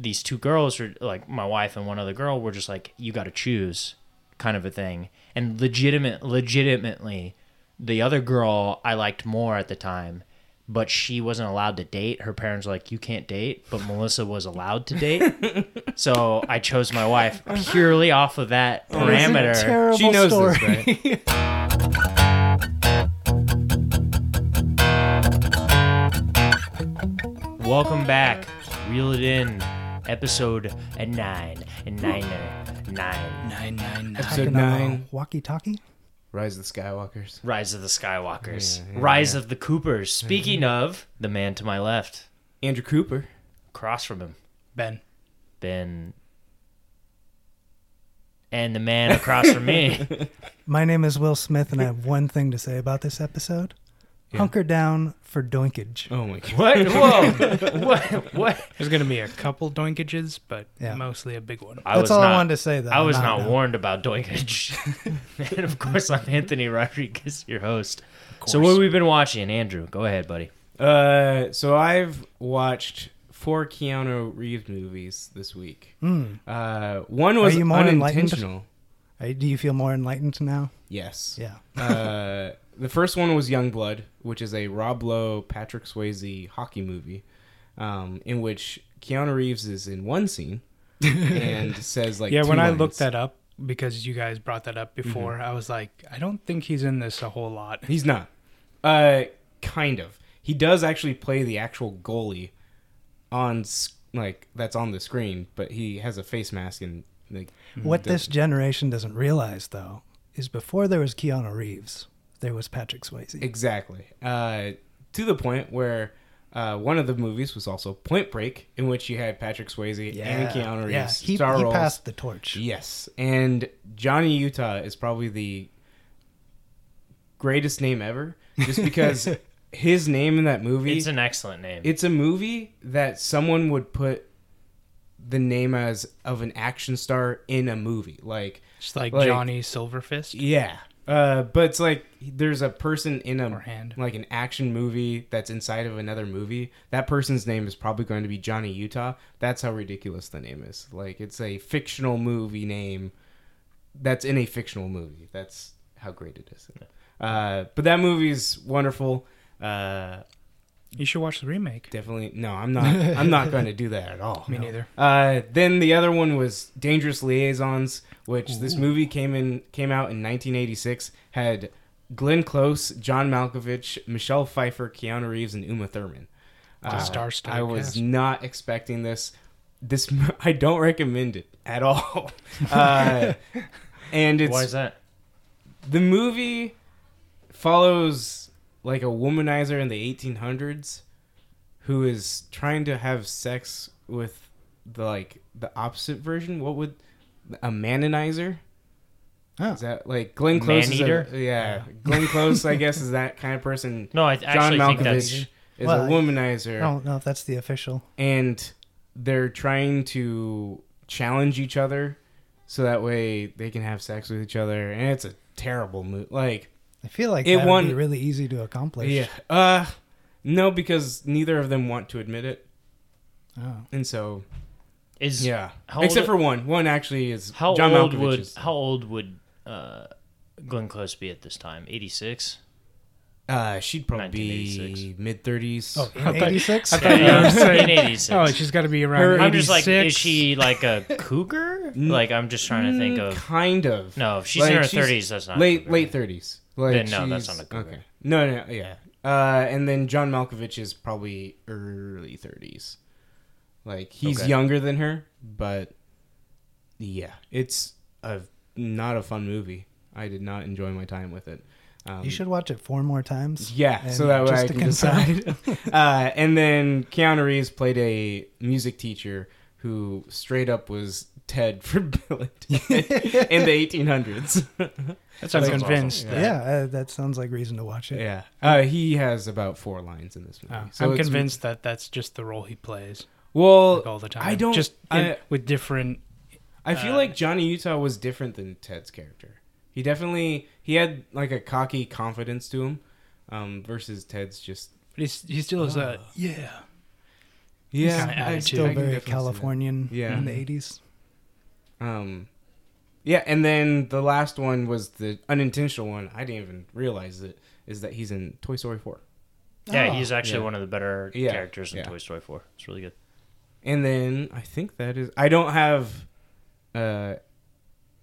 these two girls were like my wife and one other girl were just like you got to choose kind of a thing and legitimate legitimately the other girl i liked more at the time but she wasn't allowed to date her parents were like you can't date but melissa was allowed to date so i chose my wife purely off of that parameter Terrible She knows story. this, right? Welcome back. Reel it in. Episode nine and nine nine. Nine nine nine. Episode Talking on a nine. Walkie-talkie. Rise of the Skywalkers. Rise of the Skywalkers. Yeah, yeah, Rise yeah. of the Coopers. Speaking mm-hmm. of the man to my left, Andrew Cooper. across from him, Ben. Ben. And the man across from me. My name is Will Smith, and I have one thing to say about this episode. Yeah. Hunker down for doinkage. Oh my god. What? Whoa! what? What? There's gonna be a couple doinkages, but Yeah. mostly a big one. I That's was all not, I wanted to say, though. I was I'm not now. warned about doinkage. and of course, I'm Anthony Rodriguez, your host. So, what we've we been watching? Andrew, go ahead, buddy. Uh, so I've watched four Keanu Reeves movies this week. Hmm. Uh, one was you more enlightened? unintentional. Uh, Do you feel more enlightened now? Yes. Yeah. uh, the first one was Young Blood, which is a Rob Lowe, Patrick Swayze hockey movie, um, in which Keanu Reeves is in one scene and says like yeah, when I looked that up because you guys brought that up before, Mm-hmm. I was like, I don't think he's in this a whole lot. He's not. Uh, kind of. He does actually play the actual goalie on like that's on the screen, but he has a face mask and like What does- this generation doesn't realize, though, is before there was Keanu Reeves, there was Patrick Swayze. exactly uh, to the point where. Uh, one of the movies was also Point Break, in which you had Patrick Swayze and Keanu Reeves. Yeah, he, star he roles. passed the torch. Yes, and Johnny Utah is probably the greatest name ever, just because his name in that movie. It's an excellent name. It's a movie that someone would put the name as of an action star in a movie. Like, Just like, Like- Johnny Silverfist yeah. Uh, but it's like there's a person in a or Hand. like an action movie that's inside of another movie. That person's name is probably going to be Johnny Utah. That's how ridiculous the name is. Like it's a fictional movie name that's in a fictional movie. That's how great it is. Uh, but that movie's wonderful. Uh, You should watch the remake. Definitely no. I'm not. I'm not going to do that at all. Me neither. Uh, then the other one was Dangerous Liaisons, which this movie came in came out in 1986. Had Glenn Close, John Malkovich, Michelle Pfeiffer, Keanu Reeves, and Uma Thurman. Uh, It's a star-studded I was cast. not expecting this. This I don't recommend it at all. Uh, and it's Why is that? the movie follows like a womanizer in the 1800s who is trying to have sex with the like the opposite version what would a manonizer Oh. is that like glenn close is a, Man-eater? yeah glenn close i guess is that kind of person No, I john actually think that's. malkovich is Well, a I- womanizer I don't know if that's the official. and they're trying to challenge each other so that way they can have sex with each other and it's a terrible move like I feel like It that won- would be really easy to accomplish. yeah uh no because neither of them want to admit it Oh. and so Is yeah how except old- for one one actually is how john old Malkovich would is- how old would uh, Glenn Close be at this time? Eighty six. uh she'd probably be mid 30s Oh, I in thought- 86? I thought you were gonna in eighty six. Oh, she's got to be around. I'm just like, is she like a cougar? like, I'm just trying to think Mm, of. kind of No, if she's Like, in her thirties, that's not late cougar. late 30s like Then no, that's not a cougar. okay no no yeah uh and then john malkovich is probably early 30s like he's Okay. younger than her but yeah it's a not a fun movie i did not enjoy my time with it um, You should watch it four more times. yeah so that way just i to can confirm. decide uh and then keanu reeves played a music teacher who straight up was ted for bill and Ted in the 1800s That's I'm That sounds convinced. awesome. Yeah, that- uh, that sounds like reason to watch it. Yeah, uh, he has about four lines in this movie. Oh, So I'm convinced that that's just the role he plays Well, like, all the time. I don't. just in- I, with different. I feel uh, like Johnny Utah was different than Ted's character. He definitely he had like a cocky confidence to him, um, versus Ted's just But he's, he still is a yeah. Yeah, Kinda I- attitude. I Still can very definitely see that. Californian Yeah. in the 80s. Um, yeah, and then the last one was the unintentional one. I didn't even realize it. Is that he's in Toy Story four, Yeah, Oh. he's actually Yeah. one of the better Yeah, characters in yeah. Toy Story 4. It's really good. and then I think that is. I don't have uh,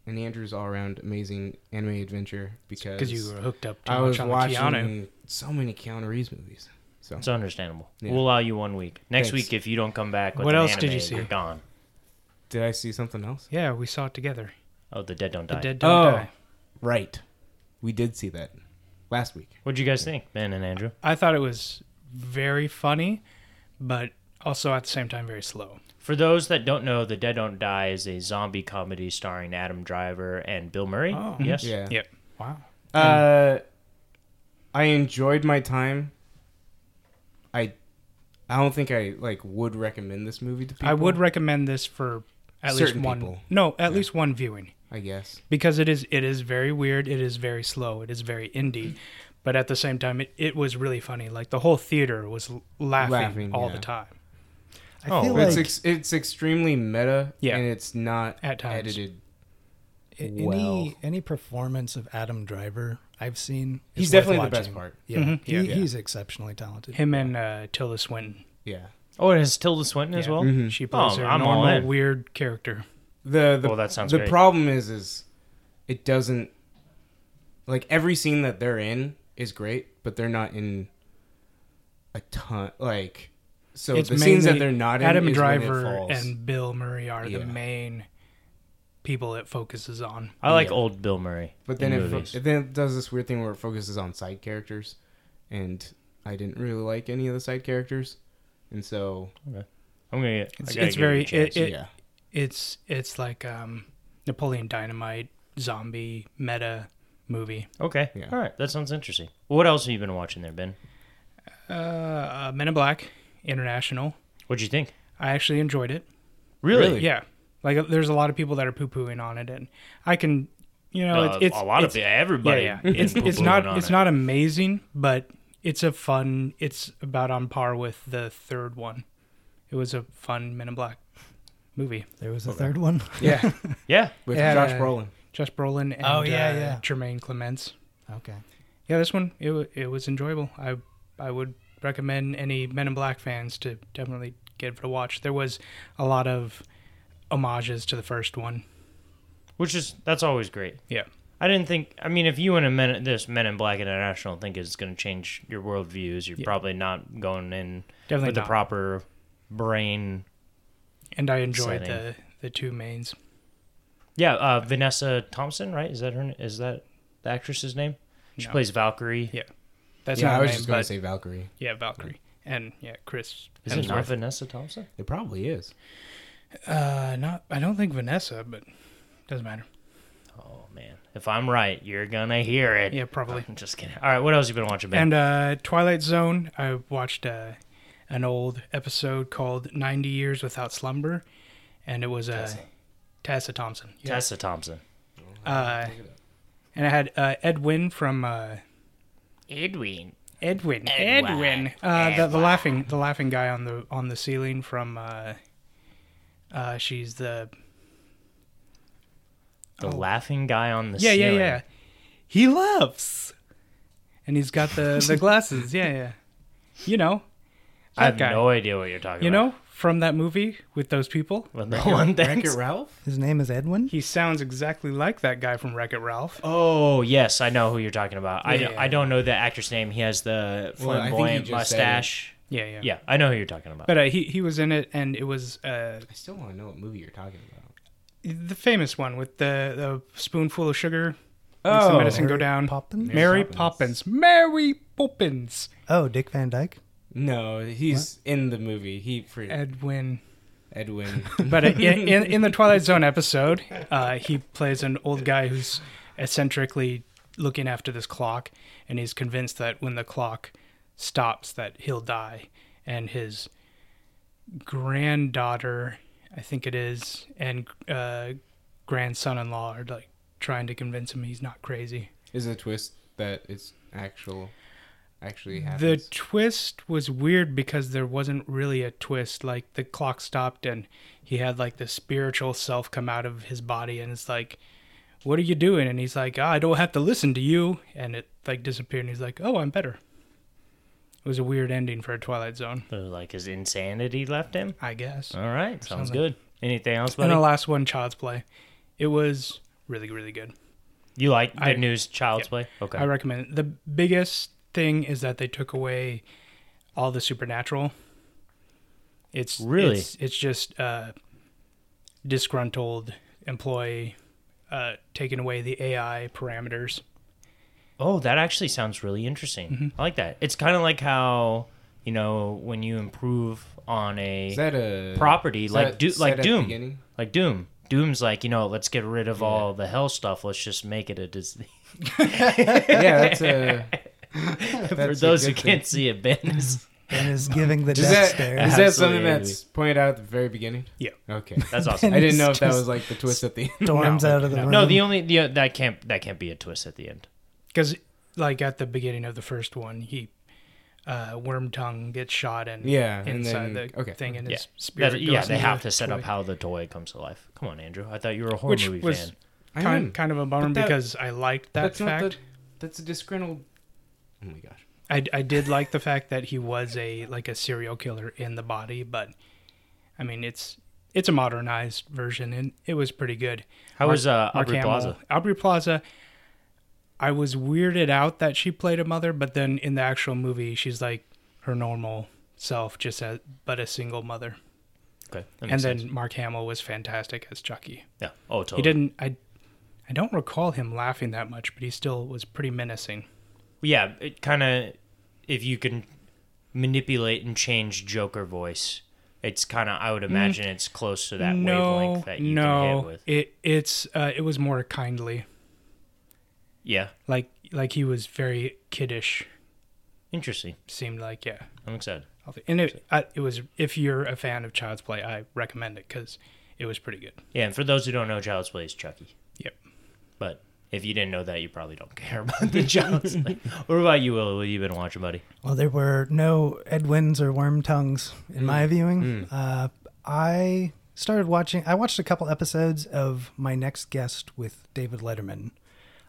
an Andrew's all around amazing anime adventure because because you were hooked up too I much was on watching Keanu. so many Keanu Reeves movies. So It's understandable. Yeah. We'll allow you one week. Next Thanks. week, if you don't come back with What an else did you see? You're gone. Did I see something else? Yeah, we saw it together. Oh, the dead don't die. The. Dead Don't Oh. Die. Right, we did see that last week. What'd you guys think, Ben and Andrew? I thought it was very funny, but also at the same time very slow. For those that don't know, The Dead Don't Die is a zombie comedy starring Adam Driver and Bill Murray. Oh. yes. Yeah. Yep. Wow. Uh, I enjoyed my time. I, I don't think I like would recommend this movie to people. I would recommend this for at least one. people. No, at Yeah. least one viewing I guess. because it is it is very weird. It is very slow. It is very indie, but at the same time, it, it was really funny. Like the whole theater was laughing, Laughing, all yeah. the time. I Oh, feel But like it's ex- it's extremely meta. Yeah. and it's not At times. edited. a- any well. any performance of Adam Driver I've seen. is He's worth definitely the best part. Yeah, Mhm. he, Yeah. Yeah. he's exceptionally talented. Him and uh, Tilda Swinton. Yeah. Oh, it has Tilda Swinton as Yeah. well. Mhm. She plays Oh, her I'm all normal in. weird character. The the Well, that sounds the great. problem is is it doesn't like every scene that they're in is great, but they're not in a ton like so It's the scenes that mainly they're not in Adam is when it Driver falls. and Bill Murray are Yeah. the main people it focuses on. I like Yeah. old Bill Murray. But then in it, movies. fo- then it does this weird thing where it focuses on side characters, and I didn't really like any of the side characters, and so I'm gonna get. It's- it's give it very- chance. it- yeah, It's it's like um, Napoleon Dynamite zombie meta movie. okay. Yeah. All right. That sounds interesting. What else have you been watching there, Ben? Uh, uh, Men in Black International. What'd you think? I actually enjoyed it. Really? Really? Yeah, like uh, there's a lot of people that are poo pooing on it, and I can, you know, Uh, it's, it's a lot it's, of everybody. Yeah, yeah. It's it's not it's it. not amazing, but it's a fun. It's about on par with the third one. It was a fun Men in Black movie. There was a Okay. third one. Yeah, Yeah. with Yeah, Josh uh, Brolin. Josh Brolin and Oh, yeah, uh, yeah. Jemaine Clements. Okay. Yeah, this one it wa- it was enjoyable. I I would recommend any Men in Black fans to definitely give it a watch. There was a lot of homages to the first one. Which is that's always great. Yeah. I didn't think. I mean, if you and a men, this Men in Black International think it's going to change your worldviews, you're Yeah. probably not going in Definitely with the proper brain. and I enjoyed setting. the the two mains. Yeah, uh, Vanessa Thompson, right? Is that her? Is that the actress's name? She No. plays Valkyrie. Yeah. That's yeah, I was name, just gonna say Valkyrie. yeah, Valkyrie and yeah, Chris. Is it not Hemsworth. Vanessa Thompson? It probably is. Uh, not. I don't think Vanessa, but doesn't matter. Man, if I'm right, you're gonna hear it. Yeah, probably. I'm just kidding. All right, what else you been watching, Ben? And uh, Twilight Zone. I watched uh, an old episode called "90 Years Without Slumber," and it was uh, Tessa. Tessa Thompson. Yeah. Tessa Thompson. Uh, and I had uh, Ed Wynn from uh, Ed Wynn. Edwin. Ed Wynn. Edwin. Uh, the, the laughing the laughing guy on the on the ceiling from. Uh, uh, she's the The Oh. laughing guy on the yeah yeah ceiling. yeah. He laughs, and he's got the the glasses. Yeah yeah. You know. I have that guy. no idea what you're talking You about. You know from that movie with those people. Well, no one Wreck thinks. It Ralph. His name is Ed Wynn. He sounds exactly like that guy from Wreck It Ralph. Oh yes, I know who you're talking about. I, Yeah. don't, I don't know the actor's name. He has the Well, I think you flamboyant just said mustache. Yeah yeah. Yeah, I know who you're talking about. But uh, he he was in it, and it was uh, I still want to know what movie you're talking about. The famous one with the, the spoonful of sugar. makes the Oh. medicine go Mary down. Poppins? Mary Poppins. Poppins. Mary Poppins. Oh, Dick Van Dyke. No, he's in the movie. He for Ed Wynn. Edwin. But uh, in, in in the Twilight Zone episode, uh, he plays an old guy who's eccentrically looking after this clock, and he's convinced that when the clock stops, that he'll die, and his granddaughter, I think it is, and uh, grandson-in-law are like trying to convince him he's not crazy. is a twist that it's actual. actually The twist was weird because there wasn't really a twist. Like the clock stopped and he had like the spiritual self come out of his body and it's like, What are you doing? And he's like, "Ah, I don't have to listen to you and it like disappeared and he's like, Oh, I'm better. It was a weird ending for a Twilight Zone, Like his insanity left him. I guess. All right, sounds Something. good. Anything else, And the last one, Child's Play. It was really, really good. You like the I- news Child's yeah. Play? Okay. I recommend it. The biggest thing is that they took away all the supernatural. It's Really? it's, it's just uh, disgruntled employee uh, taking away the AI parameters. Oh, that actually sounds really interesting. Mm-hmm. I like that. It's kind of like how you know when you improve on a Is that a property is like that Do- set like at Doom, like Doom. Doom's like you know let's get rid of all the hell stuff. Let's just make it a Disney. Yeah, that's a. For That's a those who thing. can't see it, Ben is And is giving the Is death that, stare. is that something that's pointed out at the very beginning? Yeah. Okay. that's awesome. I didn't know if that was like the twist at the end. Storms No, out of the room. no, the only the, that can't that can't be a twist at the end. Because, like at the beginning of the first one, he uh, Wormtongue gets shot and Yeah, and inside then- the okay. thing, and Yeah, his spirit. That- yeah, they have to set up how the toy comes to life. Come on, Andrew. I thought you were a horror Which movie was fan. I kind, kind of a bummer that- because I liked that that's fact. not the. That's a disgruntled. Oh my gosh. I, I did like the fact that he was a like a serial killer in the body, but I mean it's it's a modernized version and it was pretty good. How Mark- was uh, Mark Aubrey Hamill- Plaza? Aubrey Plaza. I was weirded out that she played a mother, but then in the actual movie, she's like her normal self, just as but a single mother. Okay, And then sense. Mark Hamill was fantastic as Chucky. yeah. Oh, totally. He didn't. I I don't recall him laughing that much, but he still was pretty menacing. Yeah, it kind of if you can manipulate and change Joker voice, it's kind of I would imagine it's close to that no, wavelength that you no, can hit with. it it's uh, it was more kindly. Yeah, like like he was very kiddish interesting. seemed like yeah I'm excited. and it I, it was if you're a fan of child's play i recommend it because it was pretty good Yeah, and for those who don't know, Child's Play is Chucky. Yep. But if you didn't know that, you probably don't care about the Child's Play. What about you, Will? What have you been watching, buddy? Well, there were no Ed Wynns or Wormtongues in my viewing. Uh, I started watching. I watched a couple episodes of my next guest with David Letterman.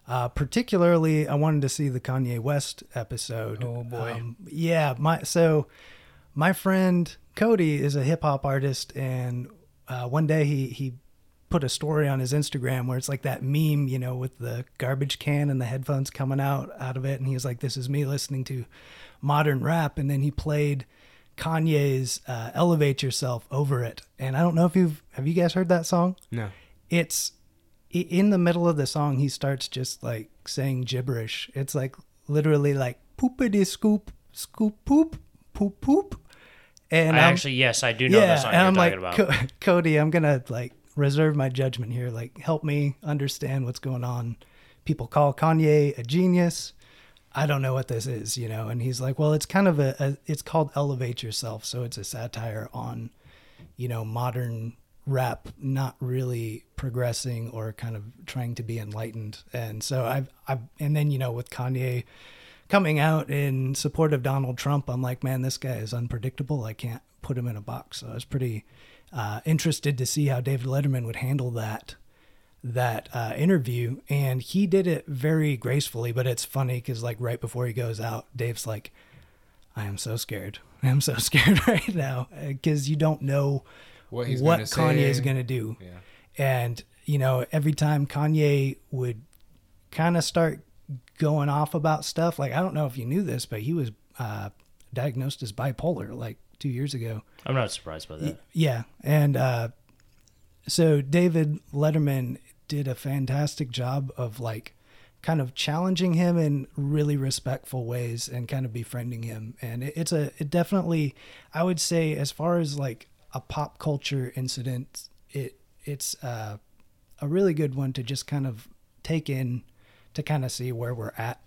Uh, particularly, I wanted to see the Kanye West episode. Oh, boy. Um, yeah, my so my friend Cody is a hip hop artist, and uh, one day he he put a story on his Instagram where it's like that meme, you know, with the garbage can and the headphones coming out out of it, and he was like, "This is me listening to modern rap," and then he played Kanye's uh, "Elevate Yourself" over it, and I don't know if you've have you guys heard that song? No. it's in the middle of the song he starts just like saying gibberish. It's like literally like poopity scoop scoop poop poop poop. And I I'm- actually, yes, I do know yeah that song and you're i'm talking like about. Co- cody i'm gonna like reserve my judgment here. Like help me understand what's going on. People call kanye a genius. I don't know what this is you know? And he's like well it's kind of a, a it's called elevate yourself. So it's a satire on you know, modern rap not really progressing or kind of trying to be enlightened. And so I've, I've, and then, you know, with Kanye coming out in support of Donald Trump, I'm like, man, this guy is unpredictable. I can't put him in a box. So I was pretty uh, interested to see how David Letterman would handle that that uh, interview and he did it very gracefully but it's funny because like right before he goes out dave's like i am so scared i am so scared right now because you don't know What he's what gonna Kanye's say. going to do. Yeah. And, you know, every time Kanye would kind of start going off about stuff, like, I don't know if you knew this, but he was uh, diagnosed as bipolar like two years ago. I'm not surprised by that. Yeah. And uh, so David Letterman did a fantastic job of like kind of challenging him in really respectful ways and kind of befriending him. And it, it's a, it definitely, I would say, as far as like a pop culture incident, it, it's uh, a really good one to just kind of take in to kind of see where we're at,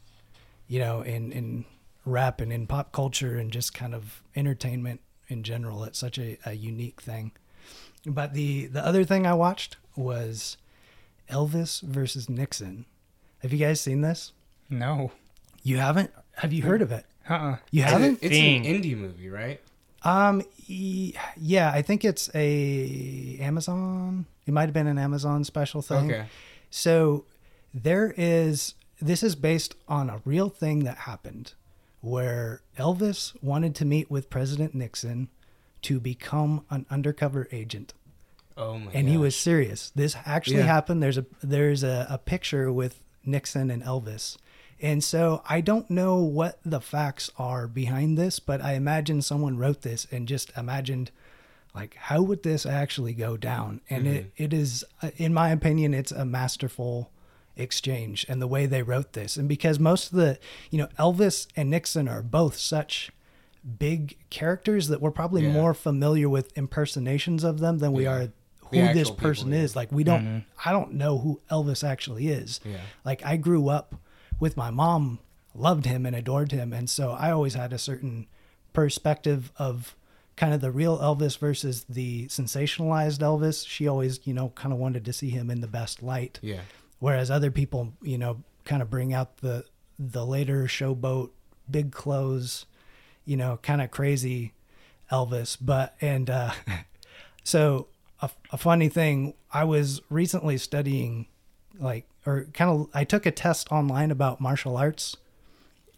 you know, in, in rap and in pop culture and just kind of entertainment in general. It's such a, a unique thing. But the the other thing I watched was Elvis versus Nixon. Have you guys seen this? No. You haven't? Have you heard of it? Uh-uh. You haven't? it's an indie movie, right? Um, yeah, I think it's a Amazon. It might have been an Amazon special thing. Okay. So there is. This is based on a real thing that happened, where Elvis wanted to meet with President Nixon to become an undercover agent, Oh my and he was serious. This actually Yeah. happened. There's a there's a, a picture with Nixon and Elvis. And so I don't know what the facts are behind this, but I imagine someone wrote this and just imagined like how would this actually go down? And it, it is uh, in my opinion it's a masterful exchange and the way they wrote this. And because most of the, you know, Elvis and Nixon are both such big characters that we're probably Yeah. more familiar with impersonations of them than we Yeah. are who this person people, yeah. is. Like we don't I don't know who Elvis actually is. Yeah. Like I grew up with my mom loved him and adored him and so I always had a certain perspective of kind of the real Elvis versus the sensationalized Elvis. She always, you know, kind of wanted to see him in the best light. Yeah. Whereas other people, you know, kind of bring out the the later showboat, big clothes, you know, kind of crazy Elvis. But and uh, so a, a funny thing, I was recently studying, like, or kind of, I took a test online about martial arts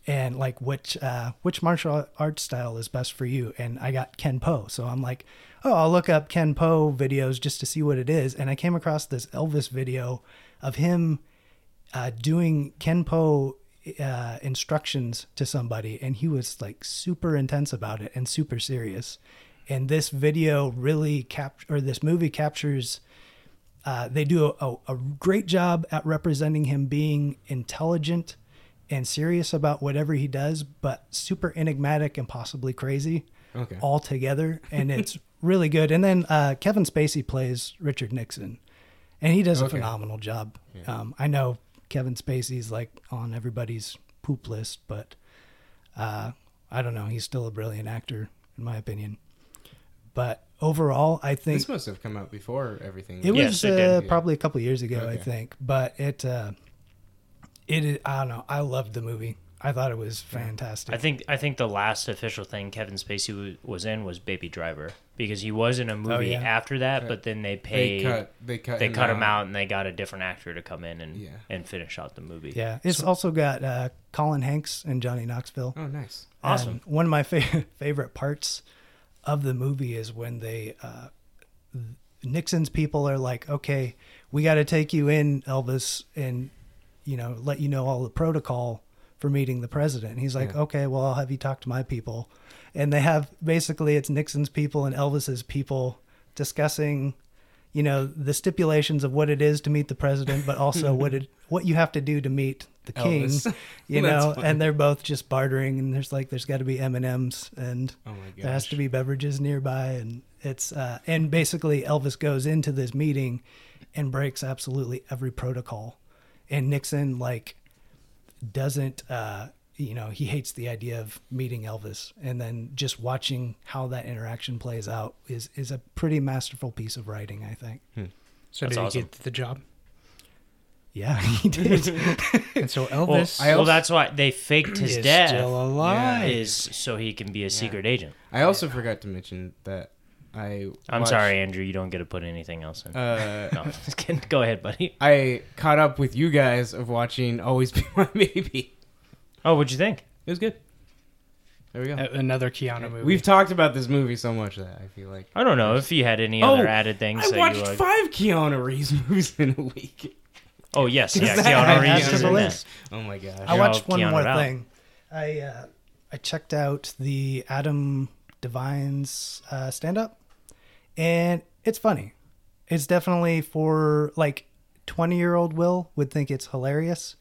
and like which uh which martial arts style is best for you and i got kenpo. So i'm like oh i'll look up kenpo videos just to see what it is and i came across this elvis video of him uh doing kenpo uh instructions to somebody and he was like super intense about it and super serious. And this video really cap or this movie captures uh, they do a, a, great job at representing him being intelligent and serious about whatever he does, but super enigmatic and possibly crazy Okay. all together. And it's really good. And then uh, Kevin Spacey plays Richard Nixon, and he does a Okay. phenomenal job. Yeah. Um, I know Kevin Spacey's like on everybody's poop list, but uh, I don't know. He's still a brilliant actor, in my opinion. But overall, I think This must have come out before everything. it Yes, was it did, uh, yeah. probably a couple years ago, I think. But it, uh, it, is- I don't know. I loved the movie. I thought it was fantastic. I think I think the last official thing Kevin Spacey wa- was in was Baby Driver because he was in a movie yeah. after that, Okay. but then they they cut. They cut. they cut him out and they got a different actor to come in and Yeah. and finish out the movie. yeah, it's also got uh, Colin Hanks and Johnny Knoxville. Oh, nice. Awesome. And one of my fa- favorite parts of the movie is when they uh, Nixon's people are like, "Okay, we got to take you in, Elvis, and you know, let you know all the protocol for meeting the president." And he's like, Yeah. "Okay, well, I'll have you talk to my people." And they have basically it's Nixon's people and Elvis's people discussing you know the stipulations of what it is to meet the president but also what it what you have to do to meet the king Elvis. you know and they're both just bartering and there's like there's got to be m&ms and Oh my there has to be beverages nearby and it's uh and basically elvis goes into this meeting and breaks absolutely every protocol. And nixon like doesn't uh you know he hates the idea of meeting elvis and then just watching how that interaction plays out is is a pretty masterful piece of writing i think So That's did awesome. he get the job? yeah he did And so Well, Elvis I well, that's why they faked his is death still alive. is so he can be a secret agent. I also forgot to mention that I. I'm watched- sorry, Andrew. You don't get to put anything else in. Uh, no, just kidding. Go ahead, buddy. I caught up with you guys of watching Always Be My Maybe. Oh, what'd you think? It was good. There we go. A- another Keanu movie. We've talked about this movie so much that I feel like I don't know if you had any Oh, other added things I that watched you like. five Keanu Reeves movies in a week. Oh yes, yeah, that Keanu add Reeves to is the in list? Oh my gosh. I You're watched one Keanu more out. thing. I uh, I checked out the Adam Devine's uh, stand up, and it's funny. It's definitely for like twenty year old Will would think it's hilarious.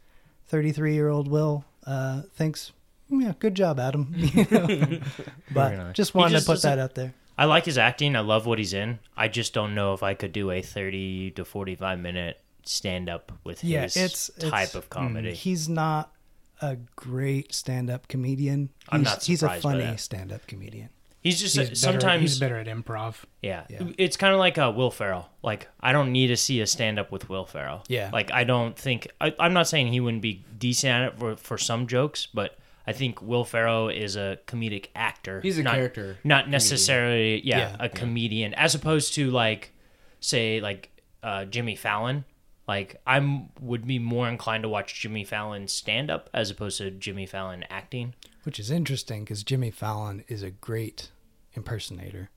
Thirty three year old Will uh, thinks, yeah, good job, Adam. You know? but nice. just wanted just to put that out there. I like his acting. I love what he's in. I just don't know if I could do a 30 to 45 minute stand up with Yeah, his it's- type it's- of comedy. He's not a great stand up comedian. He's, I'm not he's a funny stand up comedian. He's just he's better, sometimes he's better at improv. Yeah. Yeah. It's kind of like uh, Will Ferrell. Like, I don't need to see a stand up with Will Ferrell. Yeah. Like, I don't think, I, I'm not saying he wouldn't be decent at it for, for some jokes, but I think Will Ferrell is a comedic actor. He's a not, character not necessarily yeah, Yeah. a comedian, as opposed to like say like uh, Jimmy Fallon. Like I'm would be more inclined to watch Jimmy Fallon stand up as opposed to Jimmy Fallon acting. Which is interesting because Jimmy Fallon is a great impersonator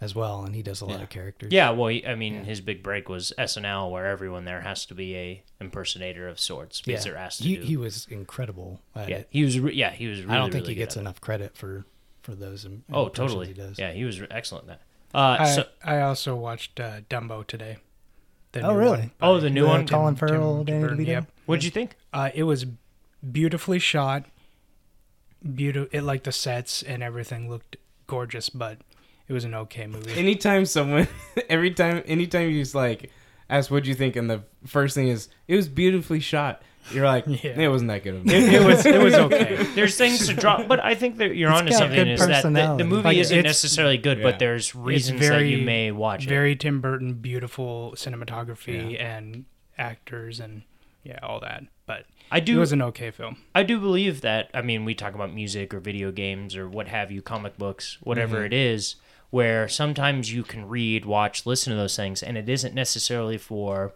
as well, and he does a lot Yeah. of characters. Yeah, well, he- I mean, his big break was SNL, where everyone there has to be a impersonator of sorts because they're asked to he, do. he was incredible at yeah, it. he was. Re- yeah, he was. Really, I don't think really he gets good it. enough credit for for those. im- Oh, totally. He does. Yeah, he was excellent at that. Uh, I, so, I also watched uh, Dumbo today. The Oh, really? one Oh, by the new The one? Colin Farrell, Tim Danny DeVito. Yep. what'd you think? Uh, it was beautifully shot. Beautiful. It like the sets and everything looked gorgeous, but it was an okay movie. anytime someone every time anytime you just like ask what you think and the first thing is it was beautifully shot you're like Yeah. it wasn't that good of a it, movie it was it was okay. There's things to drop, but I think that you're It's onto something. good Is that the, the movie Like, isn't necessarily good, yeah. but there's reasons that you may watch it. Very Tim Burton, beautiful cinematography and actors and yeah, all that. But I it do. was an okay film. I do believe that. I mean, we talk about music or video games or what have you, comic books, whatever Mhm. it is, where sometimes you can read, watch, listen to those things, and it isn't necessarily for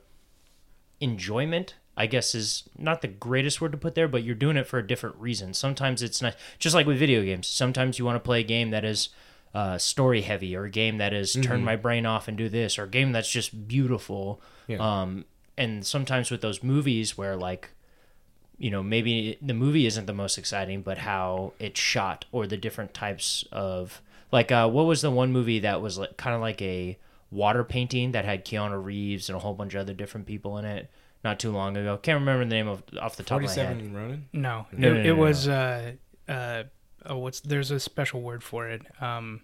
enjoyment. I guess is not the greatest word to put there, but you're doing it for a different reason. Sometimes it's not just like with video games. Sometimes you want to play a game that is uh, story heavy, or a game that is turn my brain off and do this, or a game that's just beautiful. Yeah. Um, and sometimes with those movies where like you know maybe the movie isn't the most exciting but how it's shot or the different types of like uh what was the one movie that was like kind of like a water painting that had Keanu Reeves and a whole bunch of other different people in it not too long ago can't remember the name of off the top of my head 47 Ronin No, No, it, no, it no, no. was uh uh oh what's there's a special word for it. Um,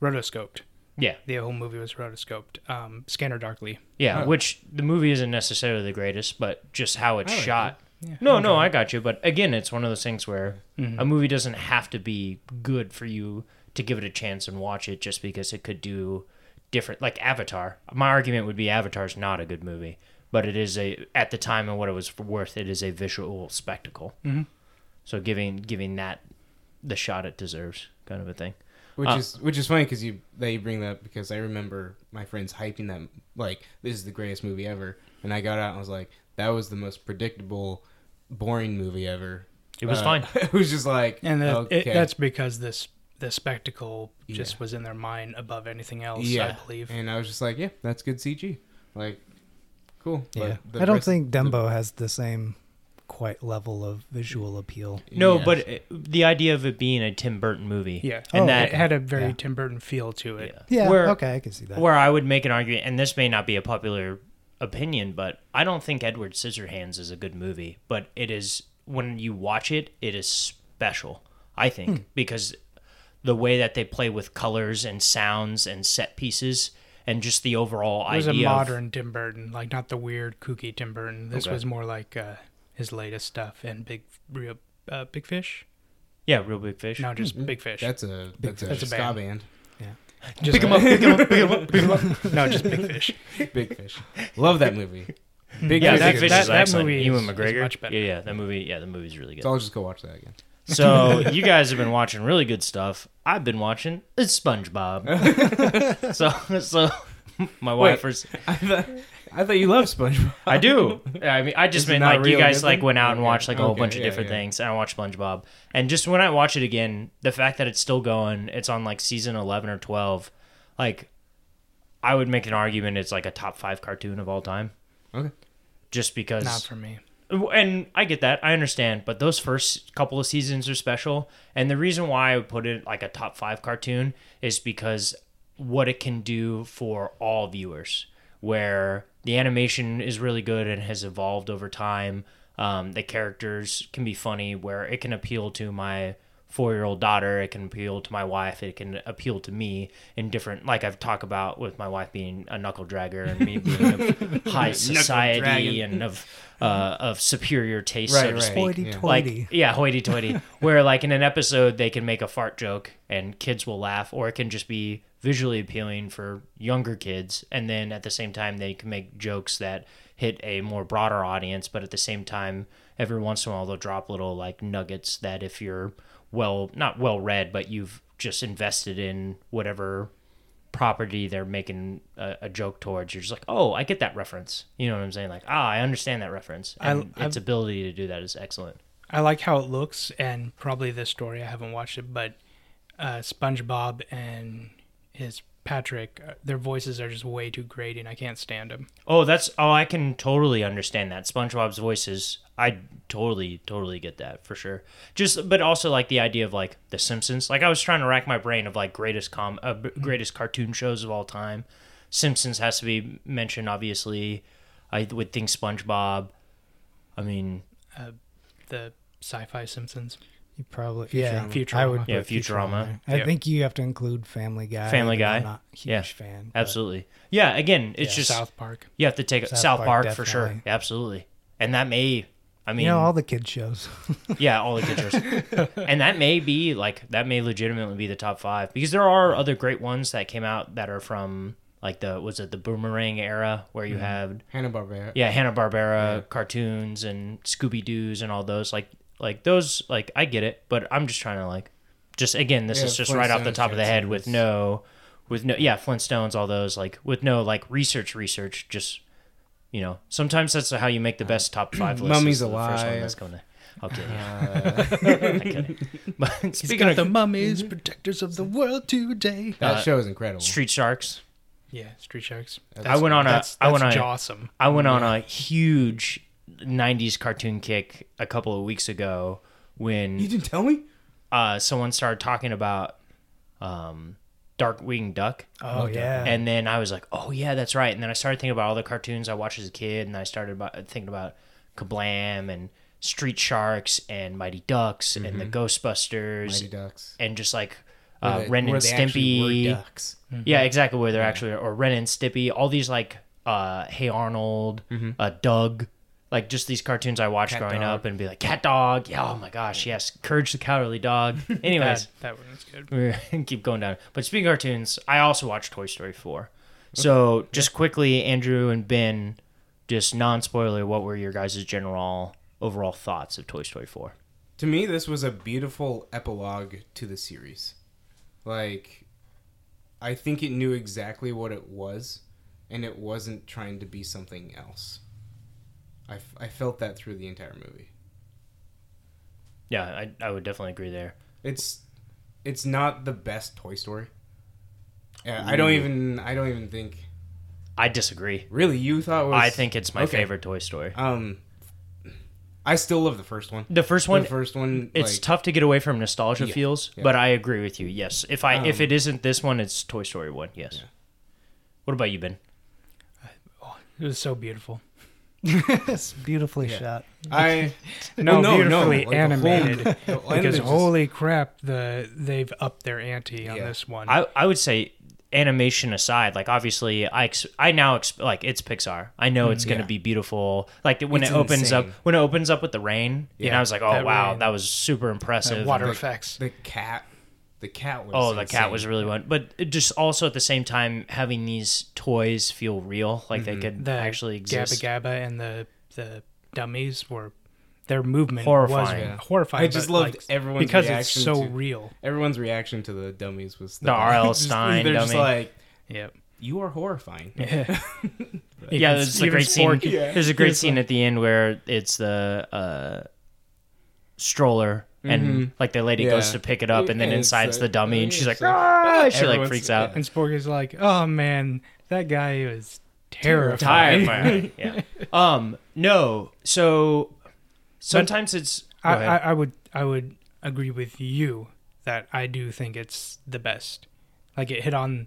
rotoscoped. yeah The whole movie was rotoscoped. Um, Scanner Darkly. yeah Oh. which the movie isn't necessarily the greatest but just how it's like shot Yeah, no I no I got you but again it's one of those things where Mhm. a movie doesn't have to be good for you to give it a chance and watch it just because it could do different like avatar. My argument would be avatar's not a good movie but it is a at the time and what it was worth it is a visual spectacle. Mhm. so giving giving that the shot it deserves kind of a thing. Which Uh, is which is funny because you that you bring that up because I remember my friends hyping that like this is the greatest movie ever, and I got out and was like that was the most predictable, boring movie ever. it was Uh, fine it was just like And that, okay, it, that's because this the spectacle Yeah. just was in their mind above anything else. yeah, I believe. and I was just like, yeah, that's good CG, like cool. But Yeah, I don't rest- think the- Dumbo has the same quite level of visual appeal. no yeah. but it, the idea of it being a tim burton movie Yeah, and Oh, that it had a very yeah. Tim Burton feel to it. yeah, Yeah, where, okay, I can see that. Where I would make an argument, and this may not be a popular opinion, but I don't think Edward Scissorhands is a good movie. But it is when you watch it, it is special. I think Hmm. because the way that they play with colors and sounds and set pieces, and just the overall It was a idea. of- modern Tim Burton, like not the weird kooky Tim Burton. This Okay. was more like uh, his latest stuff and Big Real uh, Big Fish. yeah, Reel Big Fish. No, just Big Fish. That's a that's a, That's a ska band. band. Just pick 'em up, pick 'em up, pick 'em up, pick 'em up. no, just Big Fish. Big Fish. Love that movie. Hmm. Big Yeah, Fish that is fish good. is that excellent. movie Ewan is- is McGregor. much better. Yeah, yeah, that movie. Yeah, the movie's really good. So I'll just go watch that again. So you guys have been watching really good stuff. I've been watching it's SpongeBob. so so my wife Wait. was I thought I thought you loved SpongeBob. I do. I mean I just Is it meant not like you real guys good like then? went out and Okay. watched like a whole Okay, bunch of yeah, different yeah. things and I watched SpongeBob. And just when I watch it again, the fact that it's still going, it's on like season 11 or 12, like I would make an argument it's like a top 5 cartoon of all time. Okay. Just because Not for me. and I get that, I understand, but those first couple of seasons are special, and the reason why I would put it like a top five cartoon is because what it can do for all viewers, where the animation is really good and has evolved over time. Um, the characters can be funny, where it can appeal to my four year old daughter. It can appeal to my wife. It can appeal to me in different, like I've talked about with my wife being a knuckle dragger and me being of high society and of uh, of superior taste, Right, so to right. speak. Hoity Yeah. Like toity. yeah, hoity toity. where like in an episode they can make a fart joke and kids will laugh, or it can just be visually appealing for younger kids, and then at the same time they can make jokes that hit a more broader audience, but at the same time every once in a while they'll drop little like nuggets that if you're well not well read, but you've just invested in whatever property they're making a, a joke towards, you're just like, oh, I get that reference. You know what I'm saying? Like, ah, I understand that reference. And its I've- ability to do that is excellent. I like how it looks, and probably this story I haven't watched it, but uh, SpongeBob and his Patrick, uh, their voices are just way too grating. I can't stand them. Oh, that's oh, I can totally understand that. SpongeBob's voices, I totally, totally get that for sure. Just, but also like the idea of like The Simpsons. Like I was trying to rack my brain of like greatest com, uh, greatest cartoon shows of all time. Simpsons has to be mentioned, obviously. I would think SpongeBob. I mean, The sci-fi Simpsons. You probably yeah. Futurama. I would Yeah, put Futurama. I Yeah. think you have to include Family Guy. Family Guy. I'm not a huge Yeah. fan. but- absolutely, yeah. Again, it's Yeah, just South Park. you have to take South, South Park, Park, for sure, absolutely, and that may. I mean, you know all the kid shows. Yeah, all the good shows. and that may be like that may legitimately be the top five because there are other great ones that came out that are from like the was it the boomerang era where you mm-hmm. had Hanna Barbera. yeah Hanna Barbera Yeah. cartoons and Scooby Doo's and all those like like those like I get it, but I'm just trying to like just again this Yeah, is just right off the top of the head with no with no yeah Flintstones all those like with no like research research just you know sometimes that's how you make the best top five lists. Mummy's is the first one that's going to I'll kill you. Uh, I could. But He's speaking of the mummies, protectors of the world today. that Uh, show is incredible. Street Sharks, Yeah, Street Sharks. I went on a That's, I went on awesome. I went on a huge '90s cartoon kick a couple of weeks ago when You didn't tell me? uh, someone started talking about um, Darkwing Duck, Oh yeah. and then I was like, "Oh yeah, that's right." And then I started thinking about all the cartoons I watched as a kid, and I started about, thinking about Kablam and Street Sharks and Mighty Ducks and the Ghostbusters Mighty Ducks. and just like uh, they- Ren where and they actually were Stimpy. ducks. Yeah, exactly where they're actually or Ren and Stimpy, all these like uh Hey Arnold, uh Doug, like just these cartoons I watched Cat growing Dog. up and be like Cat Dog, yeah, oh my gosh, yes, Courage the Cowardly Dog. Anyways, That, that one was good. we keep going down. But speaking of cartoons, I also watched Toy Story 4. So just quickly, Andrew and Ben, just non spoiler, what were your guys' general overall thoughts of Toy Story 4? To me, this was a beautiful epilogue to the series. Like, I think it knew exactly what it was, and it wasn't trying to be something else. I, f- I felt that through the entire movie. Yeah, I, I would definitely agree there. It's it's not the best Toy Story. Yeah, I don't even I don't even think I disagree. really you thought it was I think it's my Okay. favorite Toy Story. Um, I still love the first one. The first one, the first one, it's like, tough to get away from nostalgia Yeah, feels, yeah. but I agree with you. Yes, if I if Um, it isn't this one, it's Toy Story one. Yes. Yeah. What about you, Ben? It was so beautiful. it's beautifully Yeah. shot. I No, Well, no, no, beautifully like animated. whole- because there's just- holy crap, the they've upped their ante on Yeah. this one. I I would say animation aside, like obviously I ex- I now ex- like it's Pixar. I know mm, it's going to Yeah. be beautiful. Like when It's it opens up when it opens up with the rain, and Yeah. I was like, oh That wow, rain. that was super impressive. water And- effects. the cat, the cat was. Oh, the cat was really one, but just also at the same time having these toys feel real, like they could The actually exist. Gabby Gabby and the the dummies were their movement Horrifying. was Yeah. horrifying. I just loved like, everyone's because it's reaction so to- real. Everyone's reaction to the dummies was The R.L. Stine They're just dummy. like, Yep. you are horrifying. Yeah. yeah, there's a great scene. Yeah. There's a great It's scene like- at the end where it's the uh, stroller and Mhm. like the lady Yeah. goes to pick it up and then And it's inside's like- the dummy and she's like, it's like- ah! she like freaks out. And Spork is like, "Oh man, that guy was terrifying." Terrifying. yeah. Um. No. So sometimes it's. I. I, I would I would agree with you that I do think it's the best. Like it hit on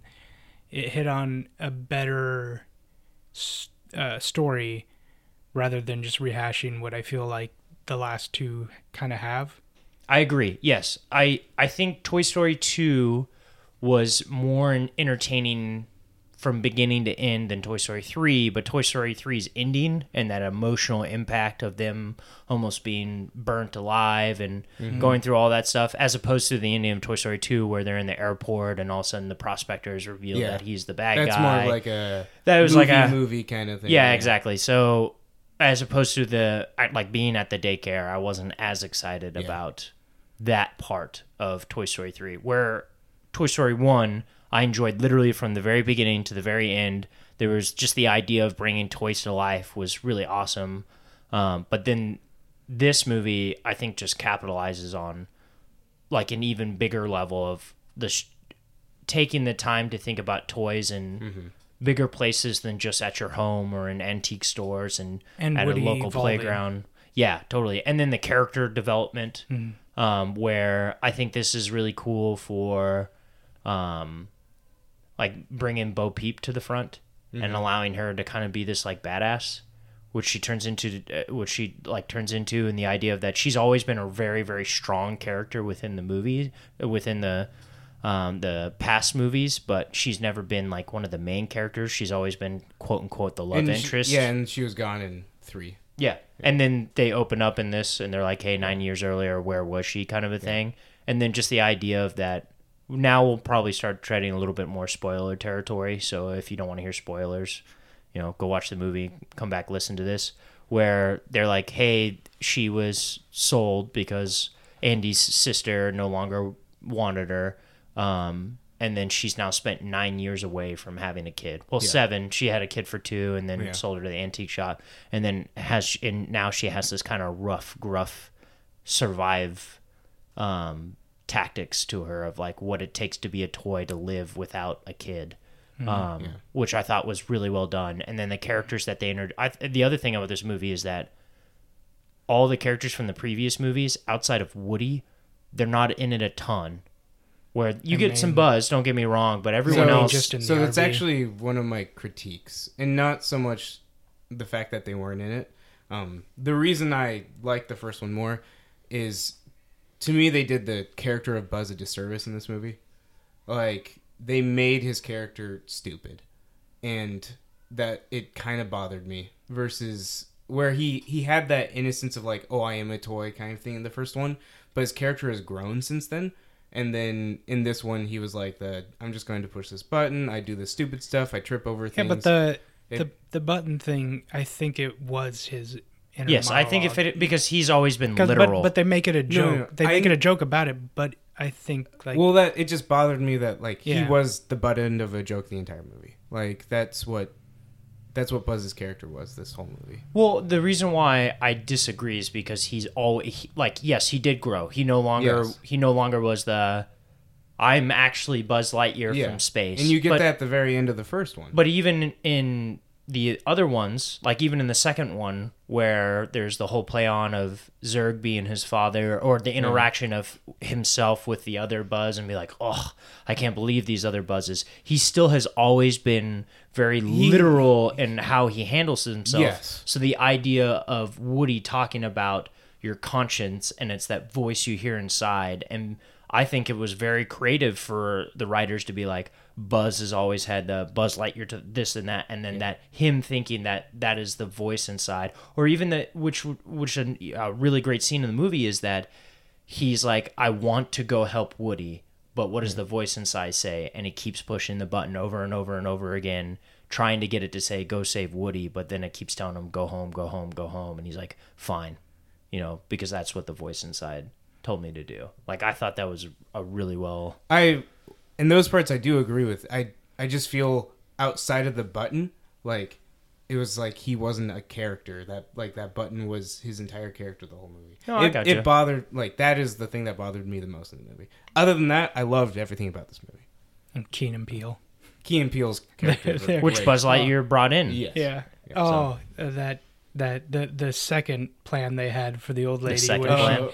it hit on a better uh, story rather than just rehashing what I feel like the last two kind of have. I agree. Yes, I I think Toy Story two was more entertaining from beginning to end than Toy Story three, but Toy Story 3's ending and that emotional impact of them almost being burnt alive and mm-hmm. going through all that stuff, as opposed to the ending of Toy Story two, where they're in the airport and all of a sudden the prospectors reveal Yeah. that he's the bad That's guy. more like a That was movie, like a- movie kind of thing. Yeah, exactly. So as opposed to the like being at the daycare, I wasn't as excited about that part of Toy Story 3. Where Toy Story 1, I enjoyed literally from the very beginning to the very end. There was just the idea of bringing toys to life was really awesome. Um, but then this movie, I think, just capitalizes on like an even bigger level of the sh- taking the time to think about toys and bigger places than just at your home or in antique stores and, And at Woody a local playground. Yeah, totally. And then the character development, um, where I think this is really cool for, um, like bringing Bo Peep to the front and allowing her to kind of be this like badass, which she turns into, uh, which she like turns into, and the idea of that she's always been a very very strong character within the movie, within the um, the past movies, but she's never been like one of the main characters. She's always been quote unquote the love And she- interest. yeah, and she was gone in three. Yeah. And then they open up in this and they're like, hey, nine years earlier, where was she kind of a thing. And then just the idea of that. Now we'll probably start treading a little bit more spoiler territory. So if you don't want to hear spoilers, you know, go watch the movie, come back, listen to this, where they're like, hey, she was sold because Andy's sister no longer wanted her. Um, and then she's now spent nine years away from having a kid. Well, seven. She had a kid for two, and then Yeah. sold her to the antique shop, and then has and now she has this kind of rough, gruff, survive um, tactics to her of like what it takes to be a toy to live without a kid. Um, Which I thought was really well done, and then the characters that they entered. I, the other thing about this movie is that all the characters from the previous movies, outside of Woody, they're not in it a ton. Where you get some buzz, don't get me wrong, but everyone So else just in so the that's RV. actually one of my critiques, and not so much the fact that they weren't in it. Um, the reason I like the first one more is, to me, they did the character of Buzz a disservice in this movie. Like they made his character stupid, and that it kind of bothered me. Versus where he he had that innocence of like, oh, I am a toy kind of thing in the first one, but his character has grown since then. And then in this one, he was like, "the I'm just going to push this button. I do the stupid stuff. I trip over things." Yeah, but the It- the the button thing, I think it was his. Inner Yes, I think if it because he's always been literal. But, but they make it a No, joke. no, They I- make it a joke about it, but I think like well, that it just bothered me that like he was the butt end of a joke the entire movie. Like that's what that's what Buzz's character was this whole movie. well, the reason why I disagree is because he's always he, like, yes, he did grow. He no longer Yes. he no longer was the I'm actually Buzz Lightyear Yeah, from space. and you get But- that at the very end of the first one. But even in the other ones, like even in the second one, where there's the whole play on of Zurg being his father, or the interaction of himself with the other Buzz, and be like, oh, I can't believe these other Buzzes. He still has always been very literal in how he handles himself. Yes. So the idea of Woody talking about your conscience and it's that voice you hear inside and I think it was very creative for the writers to be like Buzz has always had the Buzz Lightyear to this and that and then that him thinking that that is the voice inside or even that which which a, a really great scene in the movie is that he's like I want to go help Woody but what does the voice inside say and it keeps pushing the button over and over and over again trying to get it to say go save Woody but then it keeps telling him go home go home go home and he's like fine you know because that's what the voice inside told me to do like I thought that was a really well I in those parts I do agree with. I I just feel outside of the button like it was like he wasn't a character that like that button was his entire character the whole movie. No, I it, gotcha. it bothered like that is the thing that bothered me the most in the movie. Other than that, I loved everything about this movie. and Key and Peele. Key and Peele's characters There- which great. Buzz Lightyear brought in Yes. Yeah. Yeah, oh, uh, that that the the second plan they had for the old lady. The second where she- plan? Uh,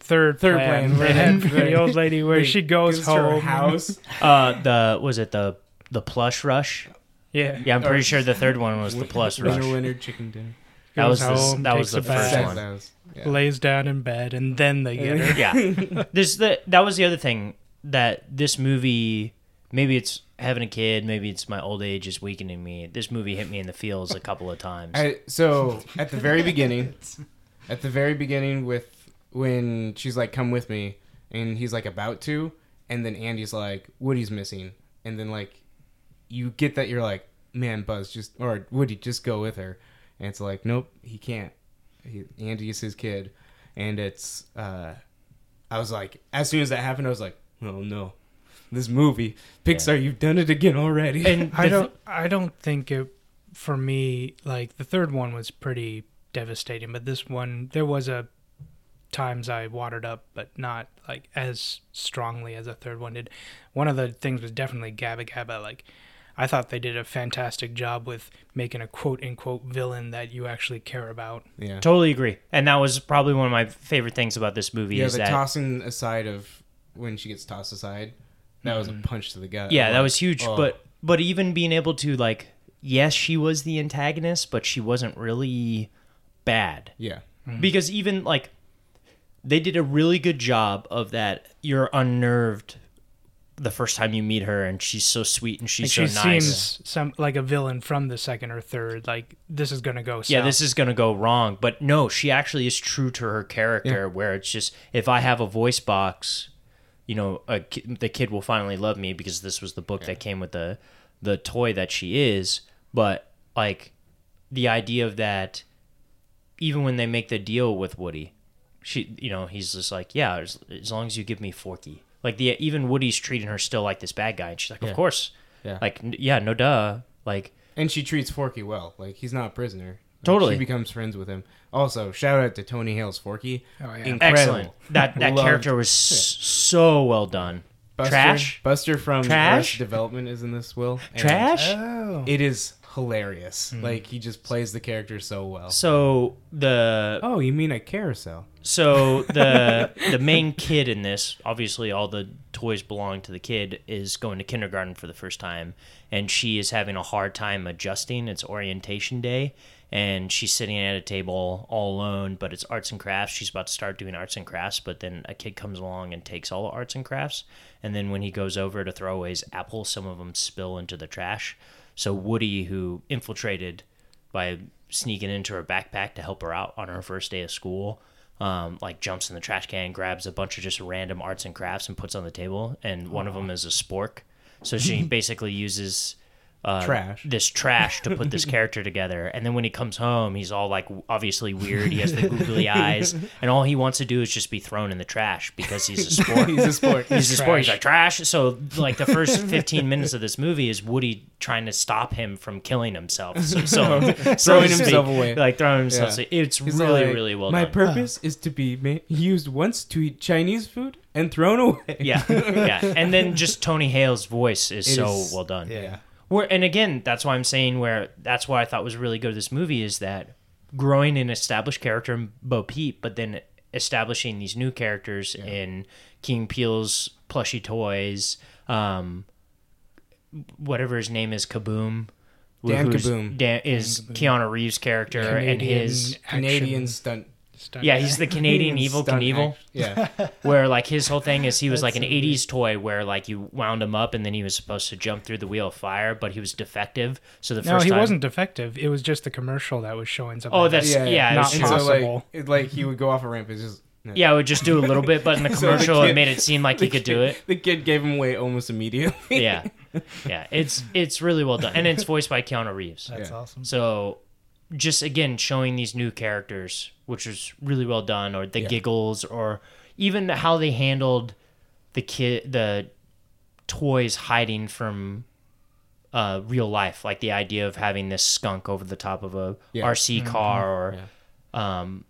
Third Third plan, plan, they had for the old lady where she goes gives her home. house. uh the was it the the plush rush Yeah. yeah I'm pretty Or- sure the third one was the plush rush Winner, winner, chicken dinner. That Goes was the, home, that was the first bath. one. That was- yeah. lays down in bed, and then they get her. yeah there's the that was the other thing that this movie maybe it's having a kid maybe it's my old age is weakening me this movie hit me in the feels a couple of times I, so at the very beginning, at the very beginning, with when she's like, "Come with me," and he's like about to, and then Andy's like, "Woody's missing," and then like, you get that you're like, "Man, Buzz, just or Woody, just go with her," and it's like, "Nope, he can't. He, Andy is his kid," and it's. uh I was like, as soon as that happened, I was like, "Oh no." This movie, Pixar, you've done it again already. and I don't. I don't think it. For me, like the third one was pretty devastating, but this one there was a times I watered up, but not like as strongly as the third one did. One of the things was definitely Gabby Gabby. Like I thought they did a fantastic job with making a quote unquote villain that you actually care about. yeah, totally agree and that was probably one of my favorite things about this movie Yeah, is the that tossing aside of when she gets tossed aside, that was a mm-hmm. punch to the gut. yeah I'm that was huge oh. but but even being able to like yes she was the antagonist but she wasn't really bad yeah, mm-hmm. because even like they did a really good job of that you're unnerved the first time you meet her and she's so sweet and she's Like so she nice. seems some like a villain from the second or third. Like this is gonna go. yeah this is gonna go wrong. But no she actually is true to her character where it's just if i have a voice box you know a, the kid will finally love me because this was the book that came with the the toy that she is. But like the idea of that even when they make the deal with woody she you know he's just like yeah as, as long as you give me forky like the even woody's treating her still like this bad guy and she's like Yeah. of course yeah. like n- yeah no duh like and she treats Forky well. Like he's not a prisoner. Like, Totally. she becomes friends with him. Also, shout out to Tony Hale's Forky. Oh, yeah. Incredible. excellent that that Loved- character was s- so well done Buster, Trash? Buster from Trash? Arrested Development is in this. Will and trash Oh. It is hilarious. Hmm. Like he just plays the character so well. so the Oh, you mean a carousel? So the the main kid in this, obviously all the toys belong to the kid, is going to kindergarten for the first time, and she is having a hard time adjusting. It's orientation day, and she's sitting at a table all alone. But it's arts and crafts. She's about to start doing arts and crafts, but then a kid comes along and takes all the arts and crafts. And then when he goes over to throw away his apples, some of them spill into the trash. So Woody, who infiltrated by sneaking into her backpack to help her out on her first day of school. Um, like jumps in the trash can, grabs a bunch of just random arts and crafts and puts on the table, and one of them is a spork. So she basically uses uh, Trash. this trash to put this character together. And then when he comes home, he's all like obviously weird. He has the googly eyes, and all he wants to do is just be thrown in the trash because he's a spork. He's a spork. He's a spork. He's like trash. So like the first 15 minutes of this movie is Woody trying to stop him from killing himself. So, so, so Throwing speak, himself away. like throwing himself. Yeah. So it's He's really like, really well done. My done. purpose is to be ma- used once to eat Chinese food and thrown away. yeah, yeah, and then just Tony Hale's voice is It so is- well done. Yeah. Where and again, that's why I'm saying where that's why I thought was really good. This movie is that growing an established character in Bo Peep, but then establishing these new characters in Key and Peele's plushy toys, um, whatever his name is, Caboom. Dan Caboom. Dan, is Keanu Reeves' character and his Canadian action stunt. stunt yeah guy. he's the Canadian Evel stunt Knievel act- Yeah. where like his whole thing is he was like an That's so 80s toy where like you wound him up and then he was supposed to jump through the wheel of fire but he was defective so the No, first he time wasn't defective. It was just the commercial that was showing something. Oh, that's- yeah, it was and true. so like, it, like he would go off a ramp. It's just yeah it would just do a little bit but in the So the commercial it kid- made it seem like he The could do it The kid gave him away almost immediately. yeah yeah it's it's really well done and it's voiced by Keanu Reeves That's Yeah. awesome. so just again showing these new characters which was really well done or the Yeah. giggles or even how they handled the kid the toys hiding from uh, real life like the idea of having this skunk over the top of a Yeah. rc car or Yeah. um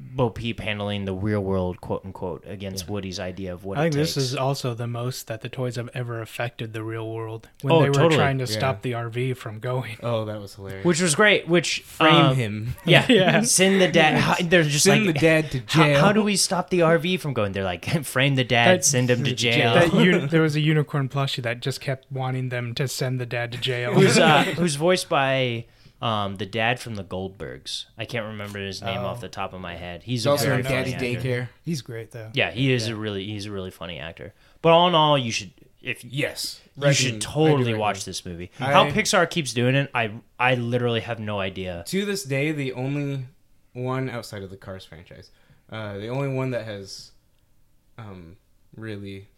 bo peep handling the real world quote unquote against woody's idea of what I it think this is also the most that the toys have ever affected the real world when Oh, they were totally. trying to Yeah. stop the RV from going. Oh, that was hilarious. which was great which Frame um, him. yeah Yeah. send the dad how- they're just Send like the dad to jail. how do we stop the RV from going? They're like, frame the dad, That- send him to jail. That uni- there was a unicorn plushie that just kept wanting them to send the dad to jail. who's uh, who's voiced by Um, the dad from the Goldbergs. I can't remember his name off Oh. the top of my head. He's He's a also very in funny Daddy actor. Daycare. He's great though. Yeah, he is a really he's a really funny actor. But all in all, you should if Yes, you should Recommend- I do totally watch this movie. How Pixar keeps doing it, I I literally have no idea. To this day, the only one outside of the Cars franchise, uh, the only one that has, um, really.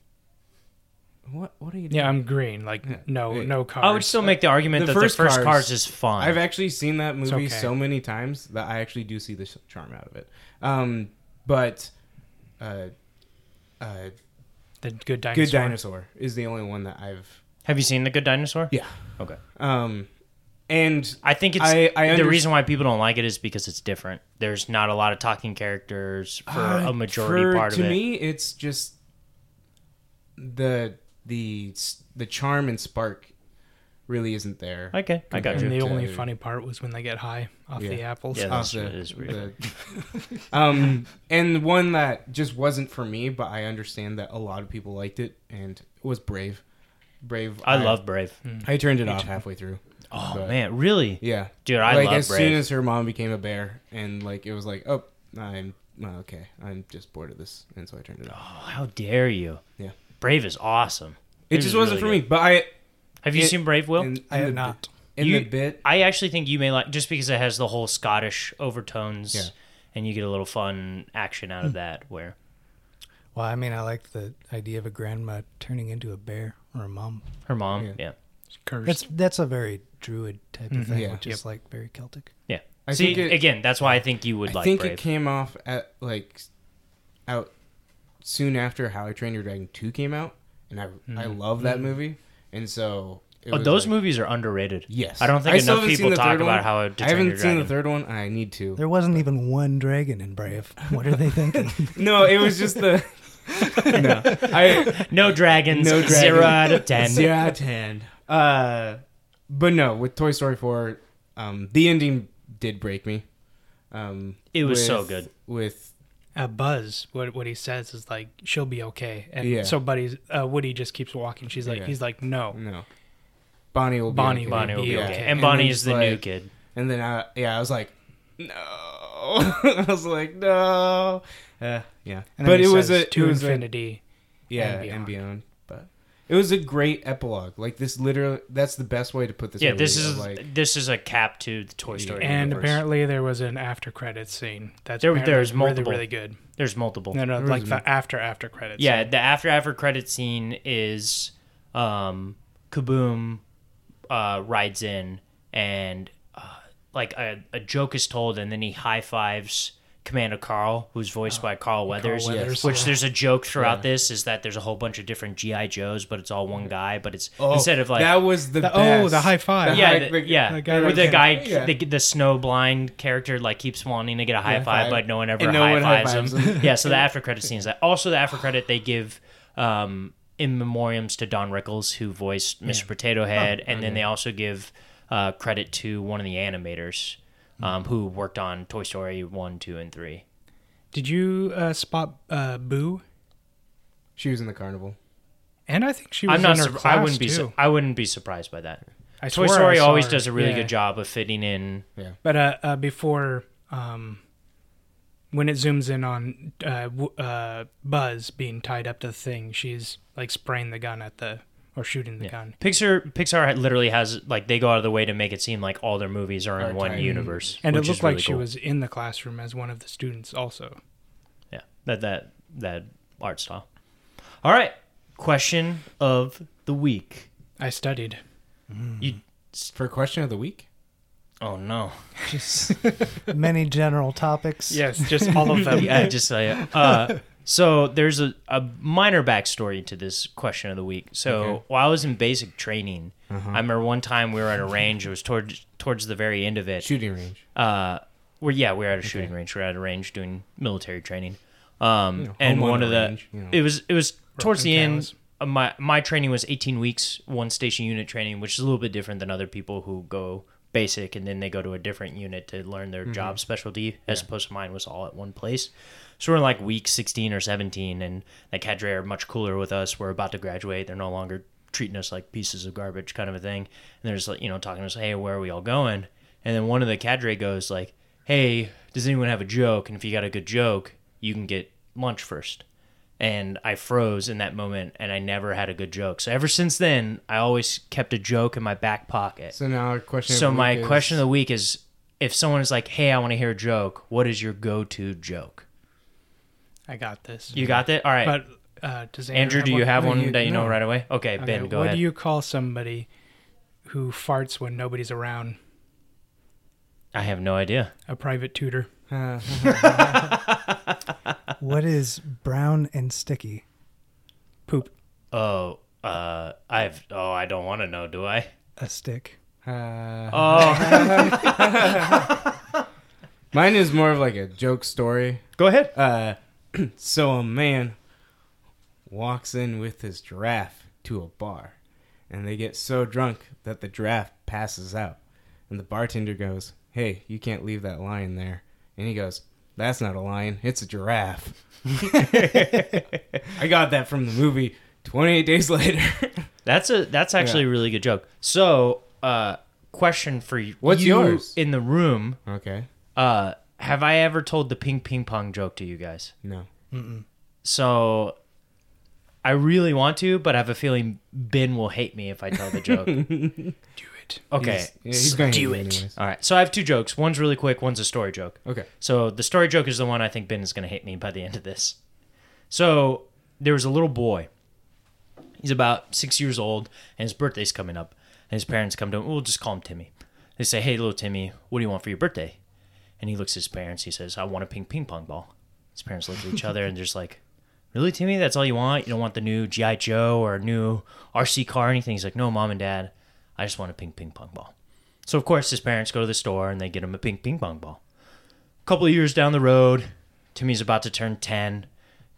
What what are you doing? Yeah, I'm green. Like Yeah. no, Yeah. no cars. I would still make the argument The that first the first Cars- Cars, is fun. I've actually seen that movie okay. so many times that I actually do see the charm out of it. Um, but, uh, uh, the good dinosaur. Good Dinosaur is the only one that I've. have you seen The Good Dinosaur? Yeah. Okay. Um, and I think it's I- I the underst- reason why people don't like it is because it's different. There's not a lot of talking characters for Uh, a majority for- part of to it. To me it's just the the the charm and spark really isn't there okay, I got you. And you. the to- only funny part was when they get high off the apples. Yeah, Off that's the- it is weird. the- um and one that just wasn't for me but i understand that a lot of people liked it and it was brave brave I love Brave. i turned it off halfway through Oh But- man, really? yeah Dude, I like love as Brave. soon as her mom became a bear and like it was like oh i'm okay i'm just bored of this and so i turned it off Oh, how dare you? Yeah. Brave is awesome. it was just wasn't really for me but i Have you It- seen Brave, Will? in, I in have the, not. in You- the bit I actually think you may like just because it has the whole Scottish overtones, Yeah. and you get a little fun action out of that. Where Well, I mean, I like the idea of a grandma turning into a bear or a mom. her mom, Yeah. yeah, Cursed. That's that's a very druid type of Mhm. thing, Yeah. which is like very Celtic. yeah. I See, think it- again, that's why I think you would like. I like think Brave. it came off at like out soon after How I Trained Your Dragon Two came out, and I I love that movie, and so it Mm-hmm. Oh, those like- movies are underrated. Yes, I don't think still enough people talk about one. how to I haven't your seen the third one. I need to. There wasn't even one dragon in Brave. What are they thinking? No, it was just the. no, I No dragons. No Zero out of ten. zero out of ten. Uh, but no, with Toy Story four, um, the ending did break me. Um, It was so good. With uh, Buzz, what what he says is like she'll be okay, and Yeah. so Buddy's uh, Woody just keeps walking. She's like, Yeah. he's like, no, no, Bonnie will be Bonnie okay. Bonnie will be Yeah. okay, And and Bonnie is the new kid. And then I, yeah, I was like, no. I was like, no. Uh, yeah, and but he it was says, a to it was a, infinity. yeah and and beyond. Beyond. But it was a great epilogue. Like this, literally, that's the best way to put this. Yeah, this is like this is a cap to the Toy Story And universe. apparently there was an after credits scene. That's There- there's really, multiple. really good. There's multiple. No, no, There like was the after after credits. Yeah, scene. the after after credit scene is um Caboom uh rides in and uh, like a, a joke is told and then he high fives Commander Carl, who's voiced by Carl Weathers. Weathers. Which there's a joke throughout Yeah. this is that there's a whole bunch of different GI Joes, but it's all one guy. But it's oh, instead of like that was the, The- best. oh, the high five. yeah, high- the, the- yeah. the guy the guy, Yeah. the, the snow blind character, like keeps wanting to get a high Yeah, five, five. but no one ever no high one high fives fives him. him. yeah, so the after credit scene is that. Also, the after credit they give um, in memoriams to Don Rickles, who voiced Mr. Potato Head, and then they also give uh, credit to one of the animators um, who worked on Toy Story one, two, and three. Did you uh, spot uh, Boo? She was in the carnival. And I think she was I'm not. in her sur- class I wouldn't be. too. Su- I wouldn't be surprised by that. I Toy swear I Story always her. does a really Yeah. good job of fitting in. Yeah, But uh, uh, before, um, when it zooms in on uh, uh, Buzz being tied up to the thing, she's like spraying the gun at the or shooting the Yeah. gun. Pixar Pixar literally has like they go out of the way to make it seem like all their movies are in Are one tied in. universe, And which it is looked like really she cool. was in the classroom as one of the students also. yeah that that that art style. All right, question of the week. I studied. You for question of the week. oh no Just many general topics. Yes, just all of them. yeah just uh, uh, so there's a, a minor backstory to this question of the week. So Okay. while I was in basic training, Uh-huh. I remember one time we were at a range. It was towards towards the very end of it. Shooting range. uh we're yeah we're at a shooting range we're at a range doing military training um You know, and one of the range, you know. it was it was towards the end of my my training was 18 weeks one station unit training which is a little bit different than other people who go basic and then they go to a different unit to learn their job specialty as opposed to mine was all at one place so we're in like week 16 or 17 and the cadre are much cooler with us we're about to graduate they're no longer treating us like pieces of garbage kind of a thing and they're just like you know talking to us hey where are we all going And then one of the cadre goes like, "Hey, does anyone have a joke? And if you got a good joke, you can get lunch first. And I froze in that moment, and I never had a good joke. So ever since then, I always kept a joke in my back pocket. So now our question. So my is- question of the week is: If someone is like, "Hey, I want to hear a joke," what is your go-to joke? I got this. You got that? All right. But uh, does Andrew, do you have one you- that you know right away? Okay, Okay, Ben, go what ahead. What do you call somebody who farts when nobody's around? I have no idea. A private tutor. What is brown and sticky? Poop. Oh, uh, I've. Oh, I don't want to know. Do I? A stick. Uh, Oh, mine is more of like a joke story. go ahead. Uh, so a man walks in with his giraffe to a bar, and they get so drunk that the giraffe passes out. And the bartender goes, "Hey, you can't leave that lion there." And he goes, "That's not a lion; it's a giraffe." I got that from the movie. Twenty-eight days later. That's a. That's actually a really good joke. So, uh, question for you. What's you yours? in the room? okay. Uh, have I ever told the ping ping pong joke to you guys? No. So, I really want to, but I have a feeling Ben will hate me if I tell the joke. Do it. Okay, He's, he's going to do do it. anyways. All right. So I have two jokes. One's really quick. One's a story joke. Okay. So the story joke is the one I think Ben is going to hate me by the end of this. So there was a little boy. He's about six years old, and his birthday's coming up. And his parents come to him. We'll just call him Timmy. They say, "Hey, little Timmy, what do you want for your birthday?" And he looks at his parents. He says, "I want a ping ping pong ball." His parents look at each other and they're just like, "Really, Timmy? That's all you want? You don't want the new GI Joe or new RC car or anything?" He's like, "No, mom and dad, I just want a ping ping pong ball." So of course his parents go to the store and they get him a ping ping pong ball. A couple of years down the road, Timmy's about to turn ten.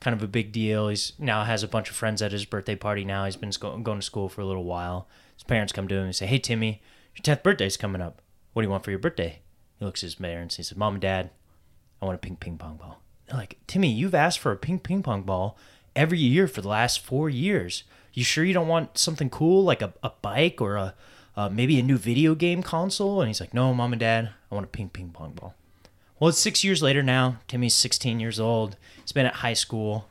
Kind of a big deal. He's now has a bunch of friends at his birthday party. Now he's been going to school for a little while. His parents come to him and say, "Hey Timmy, your tenth birthday's coming up. What do you want for your birthday?" He looks at his parents. He says, "Mom and Dad, I want a ping ping pong ball." They're like, "Timmy, you've asked for a ping ping pong ball every year for the last four years. You sure you don't want something cool like a, a bike or a uh, maybe a new video game console?" And he's like, "No, Mom and Dad, I want a ping ping pong ball." Well, it's six years later now. Timmy's 16 years old. He's been at high school.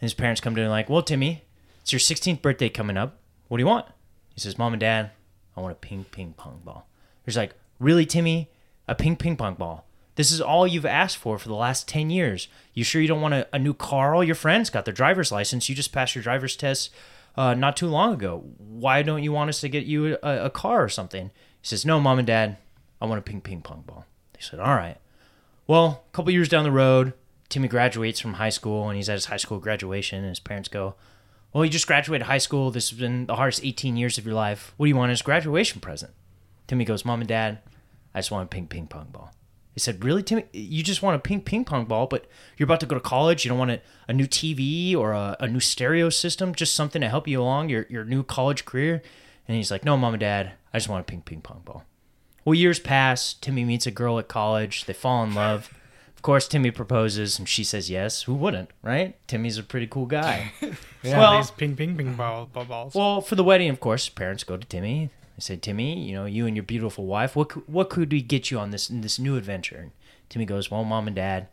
And his parents come to him like, Well, Timmy, it's your 16th birthday coming up. What do you want? He says, Mom and Dad, I want a ping ping pong ball. He's like, Really, Timmy? A pink ping pong ball? This is all you've asked for for the last 10 years. You sure you don't want a, a new car? All your friends got their driver's license. You just passed your driver's test uh, not too long ago. Why don't you want us to get you a, a car or something? He says, No, Mom and Dad, I want a ping ping pong ball. They said, All right. Well, a couple years down the road, Timmy graduates from high school and he's at his high school graduation. And his parents go, Well, you just graduated high school. This has been the hardest 18 years of your life. What do you want as graduation present? Timmy goes, Mom and Dad, I just want a ping ping pong ball. He said, Really, Timmy? You just want a ping ping pong ball, but you're about to go to college. You don't want a, a new TV or a, a new stereo system, just something to help you along your, your new college career? And he's like, No, Mom and Dad, I just want a ping ping pong ball. Well, years pass. Timmy meets a girl at college. They fall in love. Of course, Timmy proposes, and she says yes. Who wouldn't, right? Timmy's a pretty cool guy. Yeah, Well- these ping ping ping ball, ball balls. well, for the wedding, of course, parents go to Timmy. They say, "Timmy, you know, you and your beautiful wife. What could, what could we get you on this this new adventure?" And Timmy goes, "Well, mom and dad,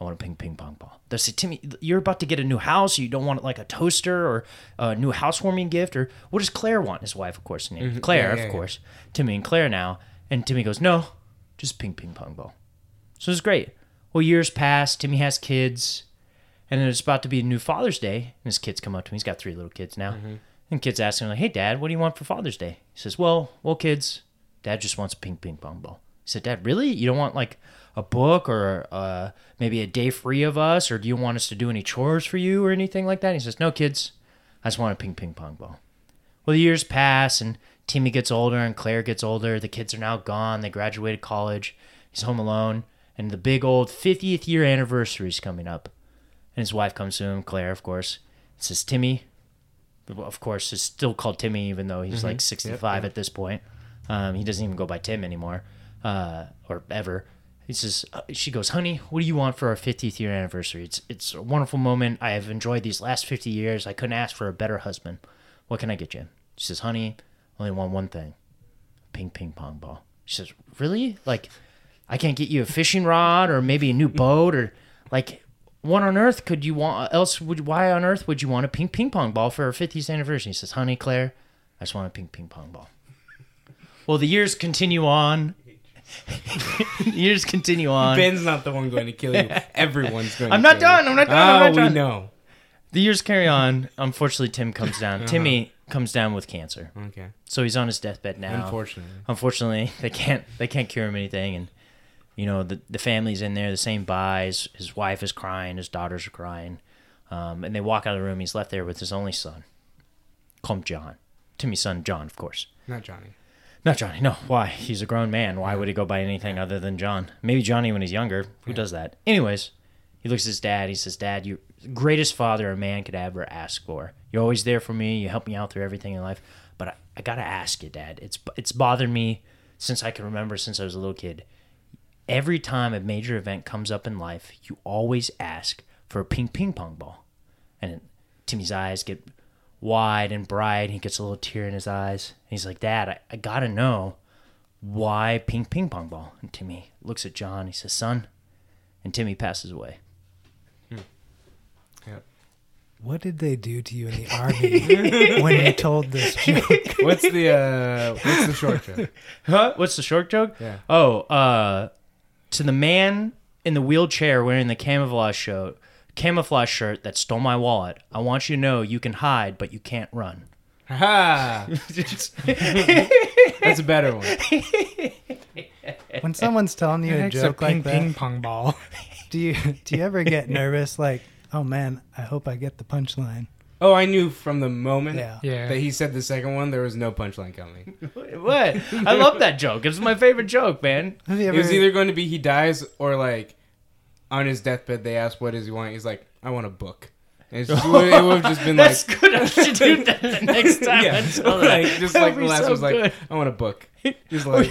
I want a ping ping pong ball." They say, "Timmy, you're about to get a new house. You don't want like a toaster or a new housewarming gift, or what does Claire want?" His wife, of course, named mm-hmm. Claire, Yeah, yeah, of yeah. course. Timmy and Claire now, and Timmy goes, "No, just ping ping pong ball." So it's great. Well, years pass. Timmy has kids, and it's about to be a new Father's Day. And his kids come up to him. He's got three little kids now. Mm-hmm. And kids ask him like, "Hey, Dad, what do you want for Father's Day?" He says, "Well, well, kids, Dad just wants a ping ping pong ball." He said, "Dad, really? You don't want like a book or uh, maybe a day free of us, or do you want us to do any chores for you or anything like that?" He says, "No, kids, I just want a ping ping pong ball." Well, the years pass, and Timmy gets older, and Claire gets older. The kids are now gone. They graduated college. He's home alone, and the big old 50th year anniversary is coming up. And his wife comes to him, Claire, of course, says, Timmy, of course, is still called Timmy, even though he's like 65 at this point. Um, he doesn't even go by Tim anymore, uh, or ever. He says, uh, she goes, honey, what do you want for our 50th year anniversary? It's it's a wonderful moment. I have enjoyed these last 50 years. I couldn't ask for a better husband. What can I get you? She says, honey, only want one thing, a ping ping pong ball. She says, "Really? Like, I can't get you a fishing rod or maybe a new boat or like." What on earth could you want? Else, would why on earth would you want a pink ping pong ball for our 50th anniversary? He says, "Honey, Claire, I just want a pink ping pong ball." Well, the years continue on. the years continue on. Ben's not the one going to kill you. Everyone's going. I'm to not kill done. You. I'm not done. Oh, I'm ah, not we done. know. The years carry on. Unfortunately, Tim comes down. Uh-huh. Timmy comes down with cancer, Okay. so he's on his deathbed now. Unfortunately. Unfortunately, they can't they can't cure him anything, and you know the the family's in there. The same buys. His wife is crying. His daughters are crying, um, and they walk out of the room. He's left there with his only son. Call him John. Timmy's son, John, of course. Not Johnny. Not Johnny. No. Why? He's a grown man. Why would he go by anything other than John? Maybe Johnny when he's younger. Who does that? Anyways, he looks at his dad. He says, "Dad, you greatest father a man could ever ask for. You're always there for me. You help me out through everything in life. But I, I gotta ask you, Dad. It's it's bothered me since I can remember since I was a little kid. Every time a major event comes up in life, you always ask for a pink ping pong ball." And Timmy's eyes get wide and bright. And He gets a little tear in his eyes. And he's like, Dad, I, I gotta know why pink ping pong ball. And Timmy looks at John. He says, Son. And Timmy passes away. What did they do to you in the army when you told this joke? What's the uh what's the short joke? Huh? What's the short joke? Yeah. Oh, uh, to the man in the wheelchair wearing the camouflage shirt, camouflage shirt that stole my wallet. I want you to know you can hide, but you can't run. Ha! That's a better one. When someone's telling you a It's a joke ping like that, ping pong ball. do you do you ever get nervous? Like, oh man, I hope I get the punchline. Oh, I knew from the moment Yeah. Yeah. that he said the second one, there was no punchline coming. what? I love that joke. It's my favorite joke, man. Have you It ever? was either going to be he dies or like on his deathbed they ask what does he want. He's like, I want a book. And it's just, it would have just been like, That's good. I should do that the next time. yeah, I tell that. like, just That'd like the be last so was like, good. I want a book. Just like,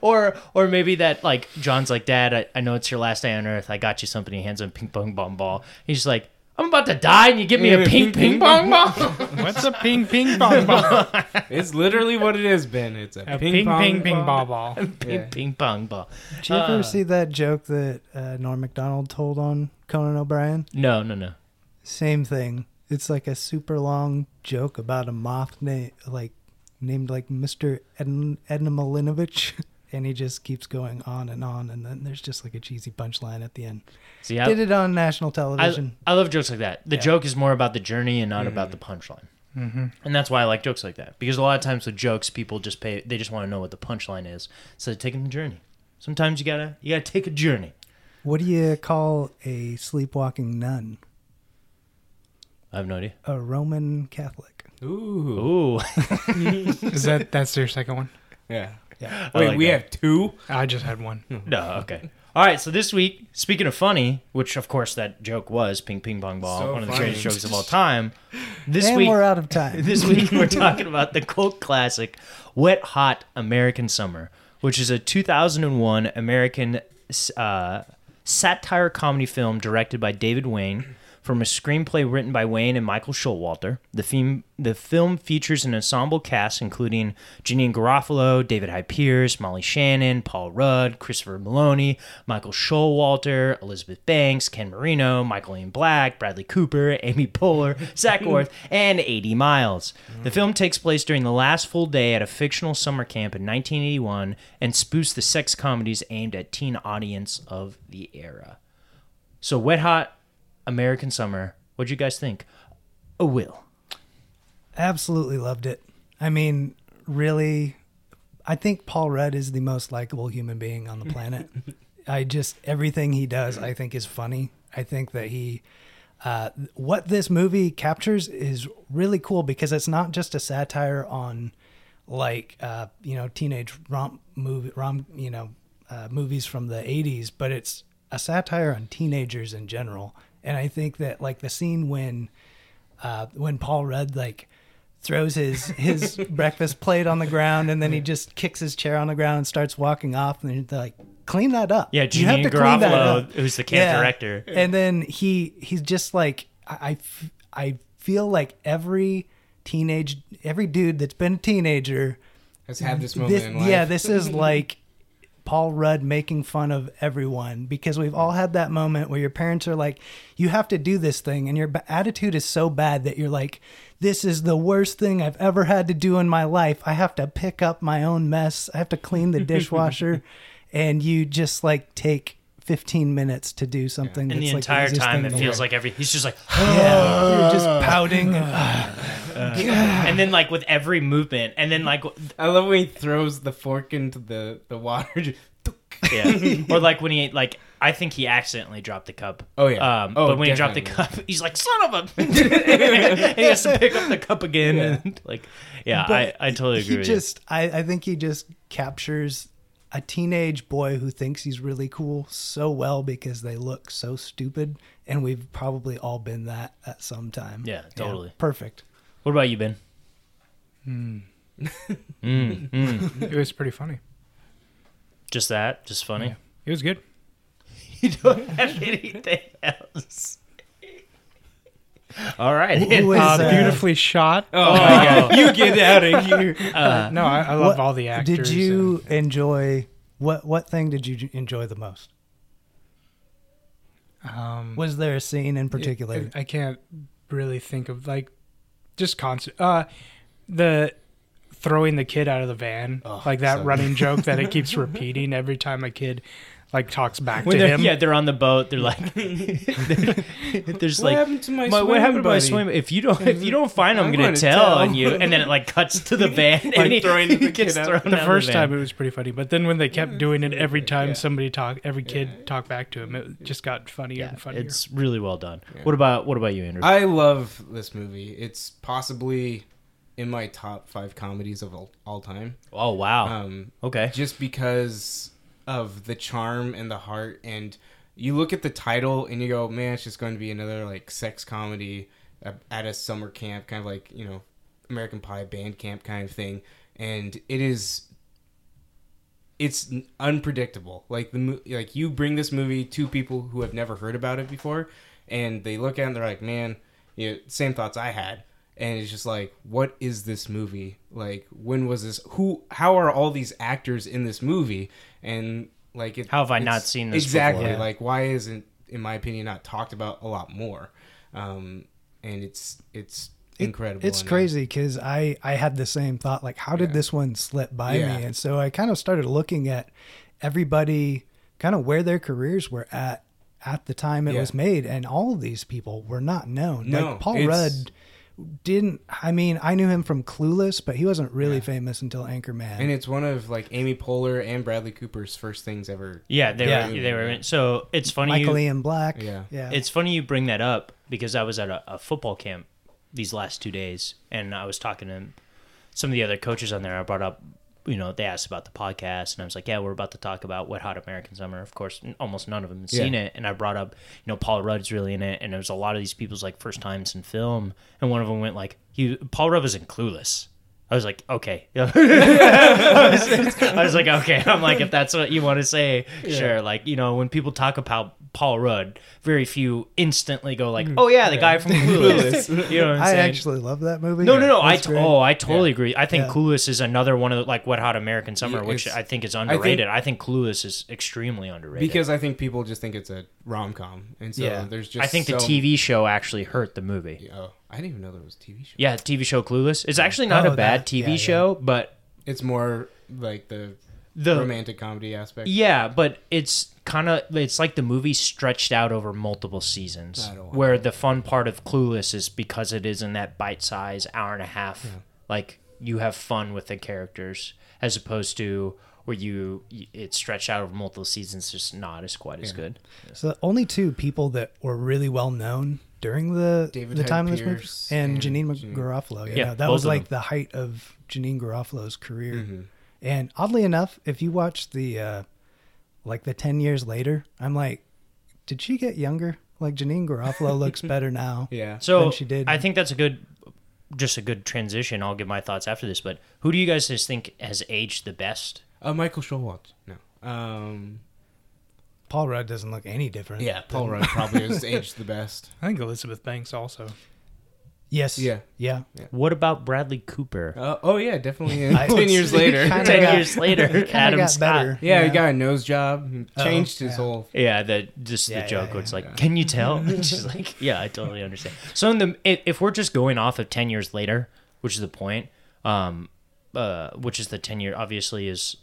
Or or maybe that like John's like, Dad, I, I know it's your last day on Earth. I got you something. He hands him a ping pong bong ball. He's just like, I'm about to die, and you give me a Yeah, ping ping ping pong ball. What's a ping ping pong ball? it's literally what it is, Ben. It's a, A ping, ping pong ping ping ball. ball ball. ping Yeah. ping pong ball. Did you ever Uh, see that joke that uh, Norm Macdonald told on Conan O'Brien? No, no, no. Same thing. It's like a super long joke about a moth na- like named like Mr. Ed- Edna Malinovich. And he just keeps going on and on, and then there's just like a cheesy punchline at the end. See, I, Did it on national television. I love jokes like that. The Yeah. joke is more about the journey and not about the punchline. Mm-hmm. And that's why I like jokes like that because a lot of times with jokes, people just pay. They just want to know what the punchline is, so they're taking the journey. Sometimes you gotta you gotta take a journey. what do you call a sleepwalking nun? I have no idea. A Roman Catholic. Ooh. Ooh, Is that that's your second one? Yeah. Yeah. Wait, like we that. have two? I just had one. no, okay. All right, so this week, speaking of funny, which of course that joke was ping ping pong ball, So one of the funny. greatest jokes of all time. This and week, we're out of time. this week we're talking about the cult classic "Wet Hot American Summer," which is a 2001 American uh, satire comedy film directed by David Wain. From a screenplay written by Wain and Michael Showalter, the film the film features an ensemble cast including Janeane Garofalo, David Hyde Pierce, Molly Shannon, Paul Rudd, Christopher Meloni, Michael Showalter, Elizabeth Banks, Ken Marino, Michael Ian Black, Bradley Cooper, Amy Poehler, Zak Orth, and A.D. Miles. The film takes place during the last full day at a fictional summer camp in 1981 and spoofs the sex comedies aimed at teen audience of the era. So, Wet Hot American Summer. What'd you guys think? A will. Absolutely loved it. I mean, really, I think Paul Rudd is the most likable human being on the planet. I just everything he does, I think, is funny. I think that he, uh, what this movie captures is really cool because it's not just a satire on, like, uh, you know, teenage romp movie, rom, you know, uh, movies from the '80s, but it's a satire on teenagers in general. And I think that, like, the scene when uh, when Paul Rudd like throws his his breakfast plate on the ground and then he just kicks his chair on the ground and starts walking off and they're like clean that up. Yeah, You have Janeane to clean that Garofalo, up." who's the camp Yeah. director. And then he he's just like I I f- I feel like every teenage every dude that's been a teenager Has had this moment this, in life. yeah, this is like Paul Rudd making fun of everyone because we've all had that moment where your parents are like, "You have to do this thing," and your b- attitude is so bad that you're like, "This is the worst thing I've ever had to do in my life. I have to pick up my own mess. I have to clean the dishwasher," and you just like take 15 minutes to do something. And the that's, like, entire easiest time, it feels world. like every. He's just like, yeah, you're just pouting. and then like with every movement, and then like, I love when he throws the fork into the the water. just yeah, or like when he like, I think he accidentally dropped the cup. Oh, yeah. Um, Oh, but when he dropped the cup, he's like, "Son of a!" he has to pick up the cup again. And like, yeah, I, I totally agree. he with just I, I think he just captures a teenage boy who thinks he's really cool so well because they look so stupid and we've probably all been that at some time Yeah, totally. perfect. What about you, Ben? Hmm. Mm, mm. It was pretty funny. Just that, just funny. Yeah. It was good. You don't have anything else. All right. Who is, Uh, uh, beautifully shot. Oh, my god! You get out of here. Uh, no, I, I love What- all the actors. did you enjoy what what thing did you enjoy the most um, was there a scene in particular I, I can't really think of like just constant. Uh, the throwing the kid out of the van, Oh, like that so running joke that it keeps repeating every time a kid like talks back when to they're, him. yeah, they're on the boat. They're like, they're, there's what like, happened to my, my, what swim happened to my swim? If you don't, if you don't find, them, I'm, I'm gonna, gonna tell, tell. on you. And then it like cuts to the van, and he, throwing he the gets kid out. thrown the out first van. time it was pretty funny, but then when they kept doing it every time Yeah. somebody talked, every kid talked back to him, it just got funnier yeah, and funnier. it's really well done. Yeah. What about what about you, Andrew? I love this movie. It's possibly in my top five comedies of all, all time. oh wow. Um, okay. just because of the charm and the heart and you look at the title and you go man it's just going to be another like sex comedy at a summer camp kind of like you know american pie band camp kind of thing and it is it's unpredictable. Like the like you bring this movie to people who have never heard about it before and they look at it and they're like man you know, same thoughts i had and it's just like what is this movie like when was this who how are all these actors in this movie and like it, How have I not seen this exactly before? like why isn't in my opinion not talked about a lot more um and it's it's It- incredible It's and, uh, crazy because I I had the same thought. Like, how did Yeah. this one slip by Yeah. me? And so I kind of started looking at everybody, kind of where their careers were at at the time it Yeah. was made, and all of these people were not known. No, like Paul Rudd didn't. I mean, I knew him from Clueless, but he wasn't really Yeah. famous until Anchorman. and it's one of like amy poehler and bradley cooper's first things ever Yeah, they Yeah. were they were. In, so it's funny. Michael you, Ian Black. Yeah. yeah. It's funny you bring that up because I was at a, a football camp these last two days, and I was talking to some of the other coaches on there. I brought up, you know, they asked about the podcast, and I was like, "Yeah, we're about to talk about Wet Hot American Summer." Of course, almost none of them had seen Yeah. it, and I brought up, you know, Paul Rudd's really in it, and it was a lot of these people's like first times in film, and one of them went like, "He Paul Rudd was in Clueless." I was like, okay. I, was, I was like, okay. I'm like, if that's what you want to say, sure. Like, you know, when people talk about Paul Rudd, very few instantly go like, mm. oh yeah, the guy from Clueless. you know what I'm I saying? actually love that movie. no, no, no. I It's t- great. oh, I totally agree. I think Yeah. Clueless is another one of the like Wet Hot American Summer, Yeah, which it's- I think is think- underrated. I think, Clueless is extremely underrated because i think people just think it's a rom-com and so Yeah. there's just I think the so- TV show actually hurt the movie. oh i didn't even know there was a tv show Yeah, TV show Clueless. It's actually not Oh, a bad that- TV yeah, yeah. show, but it's more like the the romantic comedy aspect Yeah, but it's kind of it's like the movie stretched out over multiple seasons. I don't want Where the fun part of Clueless is because it is in that bite size hour and a half. Like you have fun with the characters as opposed to where you it's stretched out over multiple seasons. Just not as quite as good. So the only two people that were really well known during the David the Hyde time of this movie and, and Janeane Janeane- Garofalo. Yeah, Yeah, that was like them. the height of Janeane Garofalo's career. Mhm. And oddly enough, if you watch the uh like the 10 years later, I'm like did she get younger? Like Janeane Garofalo looks better now. yeah So Than she did. I think that's a good just a good transition. I'll give my thoughts after this, but who do you guys just think has aged the best? uh, michael Showalter. no um Paul Rudd doesn't look any different. yeah paul rudd probably has aged the best I think Elizabeth Banks also. Yes. Yeah. Yeah. What about Bradley Cooper? Uh, oh yeah, definitely. I- Ten years later. Ten got- years later, Adam got Scott. better. Yeah, he got a nose job. He Oh, changed his yeah. whole. Yeah, the just Yeah, the joke yeah, where it's yeah. like, can you tell? And she's like, yeah, I totally understand. So in the if, if we're just going off of ten years later, which is the point, um, uh, which is the ten year, obviously is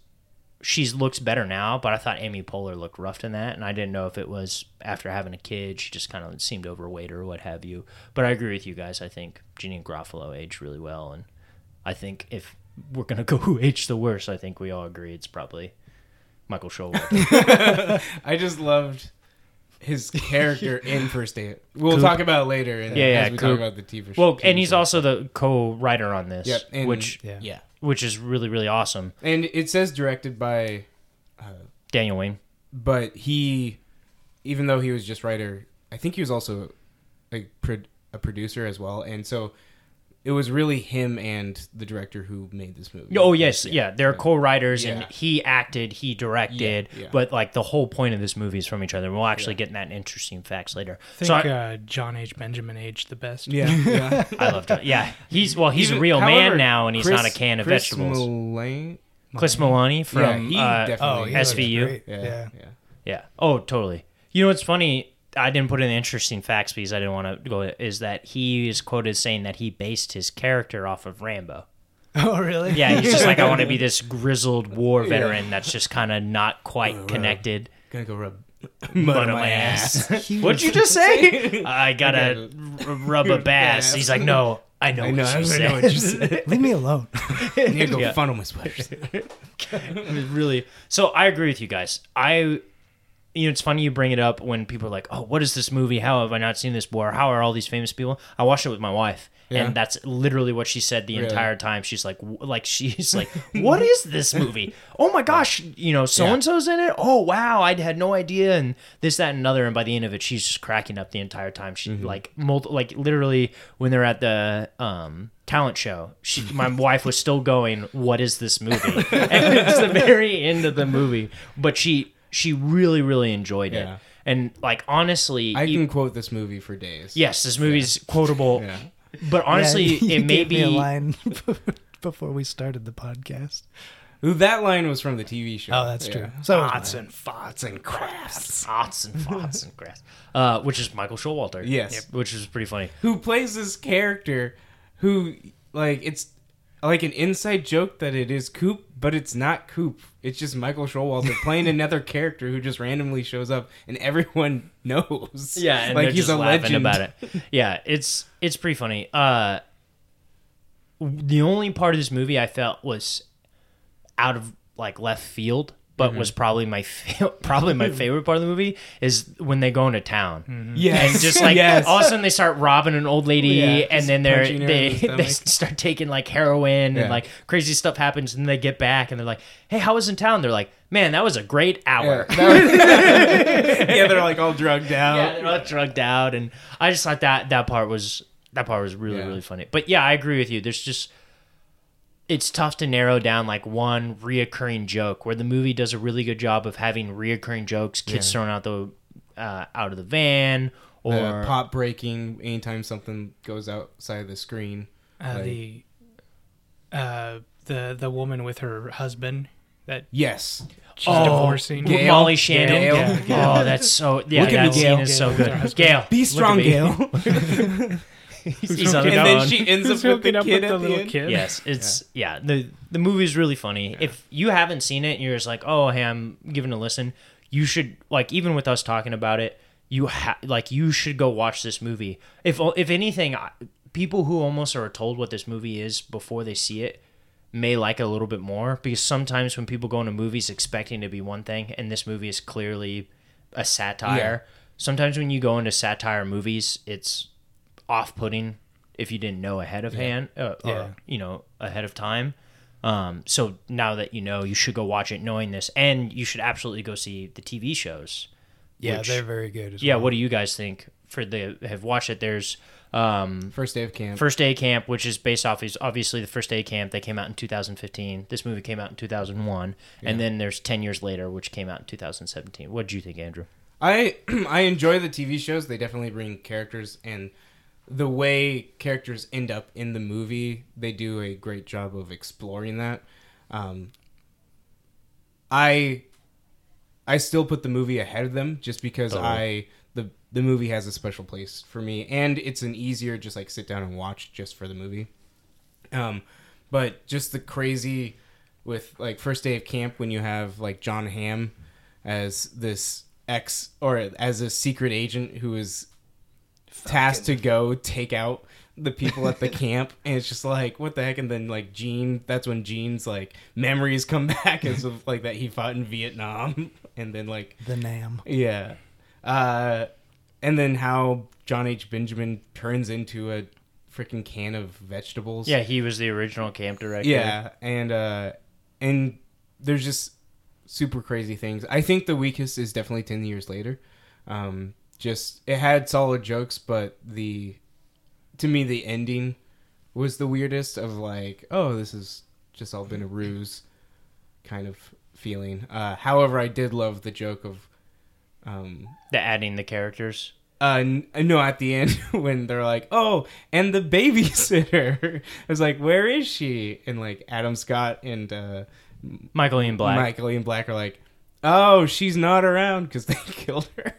she looks better now, but I thought Amy Poehler looked rough in that, and I didn't know if it was after having a kid, she just kind of seemed overweight or what have you. But I agree with you guys. I think Jeannie Garofalo aged really well, and I think if we're gonna go who aged the worst, I think we all agree it's probably Michael Showalter. I just loved his character in First Day. We'll talk about it later. Yeah, yeah, as we Coop. talk about the TV show. Well, TV and he's show. also the co-writer on this, Yep, and- which Yeah. yeah, which is really really awesome. and it says directed by, uh, Daniel Wain. but he, even though he was just writer, I think he was also a, a producer as well, and so it was really him and the director who made this movie. Oh yes, yeah, they're co-writers, and he acted, he directed, Yeah, yeah. but like the whole point of this movie is from each other. We'll actually get in that interesting facts later. I think so I, uh, John H. Benjamin aged the best. Yeah, yeah. I love John. Yeah, he's well, he's Even- a real however, man now, and he's Chris- not a can of Chris vegetables. Mulaney- Chris Meloni from he uh, definitely- Oh, he SVU? great. Yeah, Yeah. yeah. Yeah. Oh, totally. You know what's funny? I didn't put in the interesting facts because I didn't want to go. Is that he is quoted saying that he based his character off of Rambo. Oh, really? Yeah, he's just like I want to be this grizzled war veteran that's just kind of not quite oh, connected. Gonna go rub Mud on my ass. What'd you just say? I gotta rub a bass. He's like, no, I know, I know, what I you know what you said. Leave me alone. I need to go Yeah. funnel my sweaters. Really. So I agree with you guys. I, you know, it's funny you bring it up when people are like, "Oh, what is this movie? How have I not seen this before? How are all these famous people?" I watched it with my wife, Yeah. and that's literally what she said the Really? entire time. She's like, w- like she's like, "What is this movie? Oh my gosh, you know, so and so's in it. Oh wow, I had no idea." And this, that, and another. And by the end of it, she's just cracking up the entire time. She Mm-hmm. like, multi- like literally when they're at the um talent show she my wife was still going what is this movie and it's the very end of the movie but she she really really enjoyed it Yeah. and like honestly I you- can quote this movie for days. yes this movie's quotable Yeah. but honestly Yeah, it may gave me a line before we started the podcast. Ooh, that line was from the TV show. Oh, that's Yeah. true. So was Arts and farts and crafts. Hots and Fots and Grass, uh, which is Michael Showalter. Yes. which is pretty funny. Who plays this character who, like, it's like an inside joke that it is Coop, but it's not Coop. It's just Michael Showalter playing another character who just randomly shows up and everyone knows. Yeah, and like he's a legend about it. Yeah, it's it's pretty funny. Uh, the only part of this movie I felt was out of like left field, but Mm-hmm. was probably my fa- probably my favorite part of the movie is when they go into town. Yes, And just like yes. all of a sudden they start robbing an old lady, Yeah, and then they're punching her in they the they start taking like heroin Yeah. and like crazy stuff happens, and they get back and they're like, "Hey, how was in town?" They're like, "Man, that was a great hour." Yeah, was- yeah, they're like all drugged out. yeah, they're all drugged out, and I just thought that that part was that part was really Yeah. really funny. But yeah, I agree with you. There's just it's tough to narrow down like one reoccurring joke where the movie does a really good job of having reoccurring jokes, kids thrown out the uh, out of the van, or The pop breaking anytime something goes outside of the screen. Uh, Like- the uh, the the woman with her husband that Yes. she's Oh, divorcing. Gail. Molly Shannon. Gail. Yeah. Oh, that's so yeah. Look at that me, scene Gail. is so good. Gail, Be strong. Gail. He's on the and phone. then she ends up Who's with hooking the up kid with at the the little end. kid? Yes, it's yeah. the the movie's really funny. If you haven't seen it and you're just like, oh, hey, I'm giving a listen, you should like even with us talking about it, you ha- like you should go watch this movie. If if anything, I- people who almost are told what this movie is before they see it may like it a little bit more because sometimes when people go into movies expecting to be one thing and this movie is clearly a satire. Sometimes when you go into satire movies, it's off-putting if you didn't know ahead of hand uh, Yeah. or you know ahead of time um, so now that you know you should go watch it knowing this and you should absolutely go see the tv shows Yeah, which- they're very good as yeah well. what do you guys think for the have watched it there's um, First day of camp. first day camp which is based off is obviously the first day camp they came out in 2015 this movie came out in 2001 and then there's 10 years later which came out in 2017 what do you think andrew I I enjoy the TV shows. They definitely bring characters and the way characters end up in the movie, they do a great job of exploring that. Um, I I still put the movie ahead of them just because Totally. I the the movie has a special place for me and it's an easier just like sit down and watch just for the movie. Um, but just the crazy with like first day of camp when you have like John Hamm as this ex or as a secret agent who is tasked to go take out the people at the camp and it's just like what the heck and then like Gene that's when Gene's like memories come back as of like that he fought in Vietnam and then like The Nam. yeah uh and then how John H Benjamin turns into a freaking can of vegetables Yeah, he was the original camp director. yeah, and uh and there's just super crazy things. I think the weakest is definitely 10 years later. Um just it had solid jokes, but the to me the ending was the weirdest of like, oh, this has just all been a ruse kind of feeling. Uh however, I did love the joke of um the adding the characters. uh, n- no, at the end when they're like, "Oh, and the babysitter," I was like, "Where is she?" And like Adam Scott and uh, Michael Ian Black. Michael Ian Black are like, "Oh, she's not around because they killed her."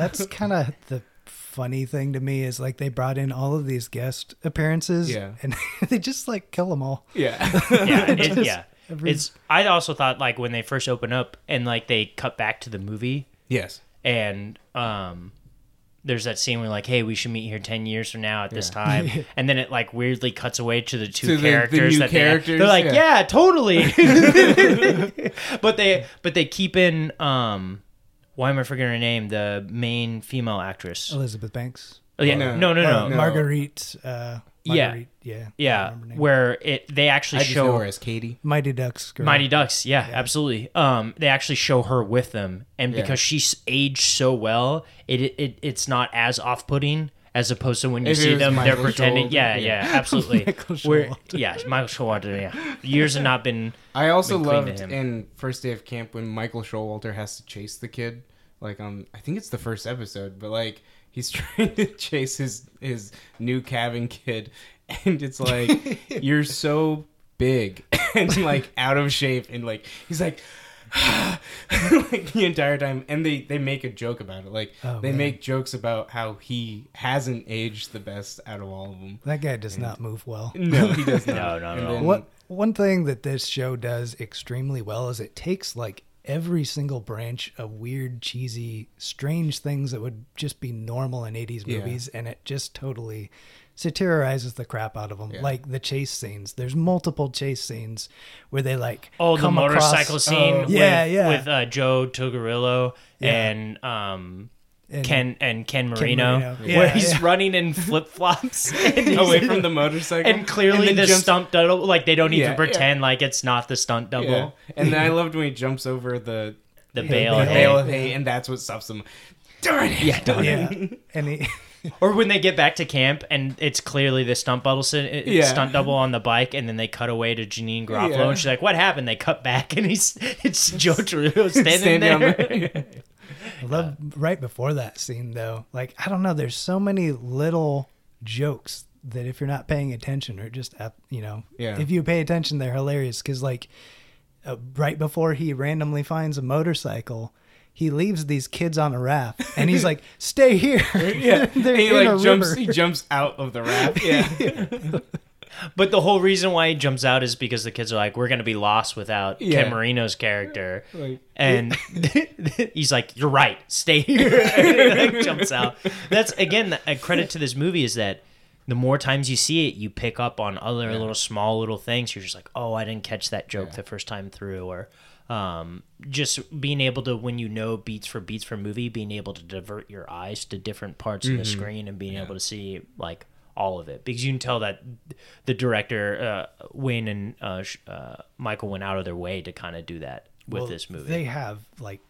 That's kind of the funny thing to me is like they brought in all of these guest appearances Yeah. and they just like kill them all. yeah, yeah, it, Just yeah. every- It's. I also thought like when they first open up and like they cut back to the movie yes, and um, there's that scene where like, hey, we should meet here ten years from now at this Yeah. time, and then it like weirdly cuts away to the two To the- the characters new that characters, they, are like, yeah. yeah, totally. but they but they keep in um, why am I forgetting her name? The main female actress. Elizabeth Banks. Oh yeah, no, no, no, no, no. Marguerite. Uh, Yeah. Marguerite, yeah. I don't yeah, remember her name. where it they actually I just show know her as Katie. Mighty Ducks. Girl. Mighty Ducks, yeah, absolutely. Um, they actually show her with them, and Yeah. because she's aged so well, it, it it's not as off putting as opposed to when you If it see was them, they're Michael pretending. Showalter, Yeah, yeah. yeah, absolutely. Michael Where- yeah, Michael Showalter. Yeah, years have not been. I also Been clean to loved him. in first day of camp when Michael Showalter has to chase the kid. Like um, I think it's the first episode, but like he's trying to chase his his new cabin kid, and it's like you're so big and like out of shape, and like he's like. like the entire time and they they make a joke about it like Oh, they man. make jokes about how he hasn't aged the best out of all of them That guy does not move well. no he does not No, no, no. then- What one thing that this show does extremely well is it takes like every single branch of weird, cheesy, strange things that would just be normal in 80s Yeah. movies and it just totally satirizes the crap out of them. Yeah. Like the chase scenes. There's multiple chase scenes where they like Oh, the come across- motorcycle scene. Oh. with, Yeah, yeah. With uh, Joe Togarillo Yeah. and um. And- Ken and Ken Marino, Marino. where he's yeah. running in flip flops, away from the motorcycle and clearly then the jumps- stunt double, like they don't even Yeah, yeah. pretend like it's not the stunt double. Yeah. And then I loved when he jumps over the The Yeah, bale, the of the hay. bale of hay, and that's what stops him. Darn it! Yeah, darn it. yeah. and he Or when they get back to camp and it's clearly the stunt double, si- uh, Yeah. stunt double on the bike, and then they cut away to Janeane Garofalo, Yeah. and she's like, "What happened?" They cut back, and he's it's Joe Trujillo standing, Standing on there. I love right before that scene though. Like I don't know, there's so many little jokes that if you're not paying attention or just uh, you know, Yeah. if you pay attention, they're hilarious. Because like uh, right before he randomly finds a motorcycle, he leaves these kids on a raft, and he's like, "Stay here." Yeah, he like jumps. river. He jumps out of the raft. Yeah, But the whole reason why he jumps out is because the kids are like, "We're gonna be lost without Yeah. Ken Marino's character," Like- and he's like, "You're right, stay here." and he like jumps out. That's again a credit to this movie is that the more times you see it, you pick up on other little small little things. You're just like, "Oh, I didn't catch that joke the first time through," or um, just being able to when you know beats for beats for movie, being able to divert your eyes to different parts of the screen and being able to see like all of it because you can tell that the director uh, Wain and uh, uh, Michael went out of their way to kind of do that with Well, this movie. They have like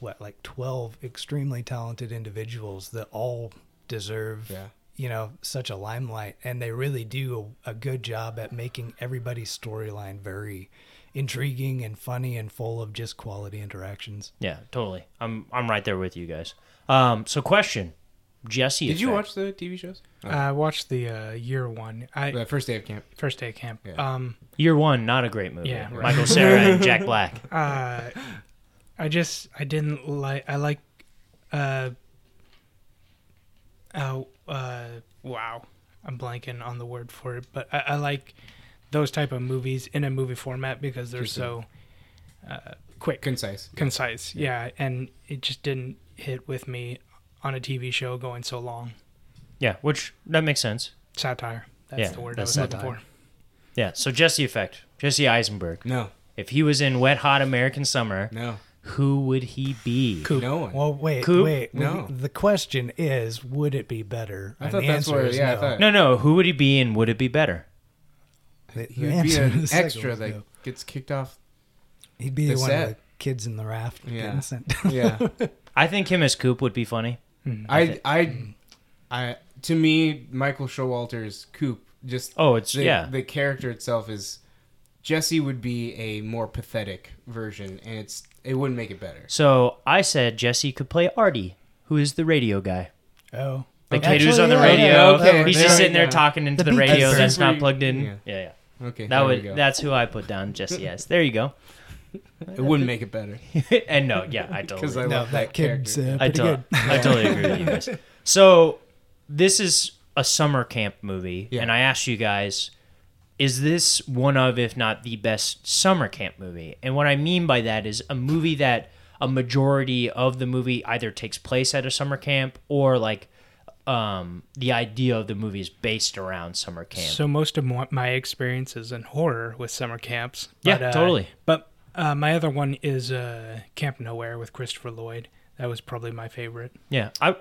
what, like twelve extremely talented individuals that all deserve, Yeah. you know, such a limelight, and they really do a, a good job at making everybody's storyline very intriguing and funny and full of just quality interactions. yeah, totally. I'm I'm right there with you guys. Um, so question: Jesse. Did you watch the TV shows? Oh, I watched the uh, year one. I the first day of camp. first day of camp. Yeah. Um, Year One? Not a great movie. Yeah, right. Michael Cera and Jack Black. uh, I just I didn't like. I like. Uh, oh, uh, wow. I'm blanking on the word for it, but I, I like those type of movies in a movie format because they're so uh, quick, Concise. concise. Yeah, and it just didn't hit with me on a TV show going so long. Yeah, which that makes sense. Satire. That's Yeah, the word that's I was looking for. Yeah. So Jesse effect. Jesse Eisenberg. No, If he was in Wet Hot American Summer, no, who would he be? Coop. no one. Well, wait, Coop? wait. No. The question is, would it be better? I And thought the that's answer where- is yeah, no. thought- No, no. Who would he be, and would it be better? The, he would be an extra that no. gets kicked off. He'd be the one set. of the kids in the raft Yeah. getting sent. Yeah, I think him as Coop would be funny. Mm, I, I, mm. I. To me, Michael Showalter's Coop just Oh, it's the, yeah. the character itself is Jesse would be a more pathetic version, and it's it wouldn't make it better. So I said Jesse could play Artie, who is the radio guy. Oh, The Okay. kid who's on the radio. yeah, okay. He's just sitting there talking into The the, radio keeper. that's not plugged in. yeah. Yeah, yeah. Okay, That there we would go. that's who I put down. Jesse S. There you go. It wouldn't make it better and no, yeah, I totally. because. I no, love that that kid's character. uh, I, to- good. I totally agree with you guys. So this is a summer camp movie, Yeah. and I asked you guys, is this one of, if not the best summer camp movie? And what I mean by that is a movie that a majority of the movie either takes place at a summer camp or like um, the idea of the movie is based around summer camp. So most of my- my experiences in horror with summer camps. Yeah, but, uh, totally. But uh, my other one is uh, Camp Nowhere with Christopher Lloyd. That was probably my favorite. yeah, I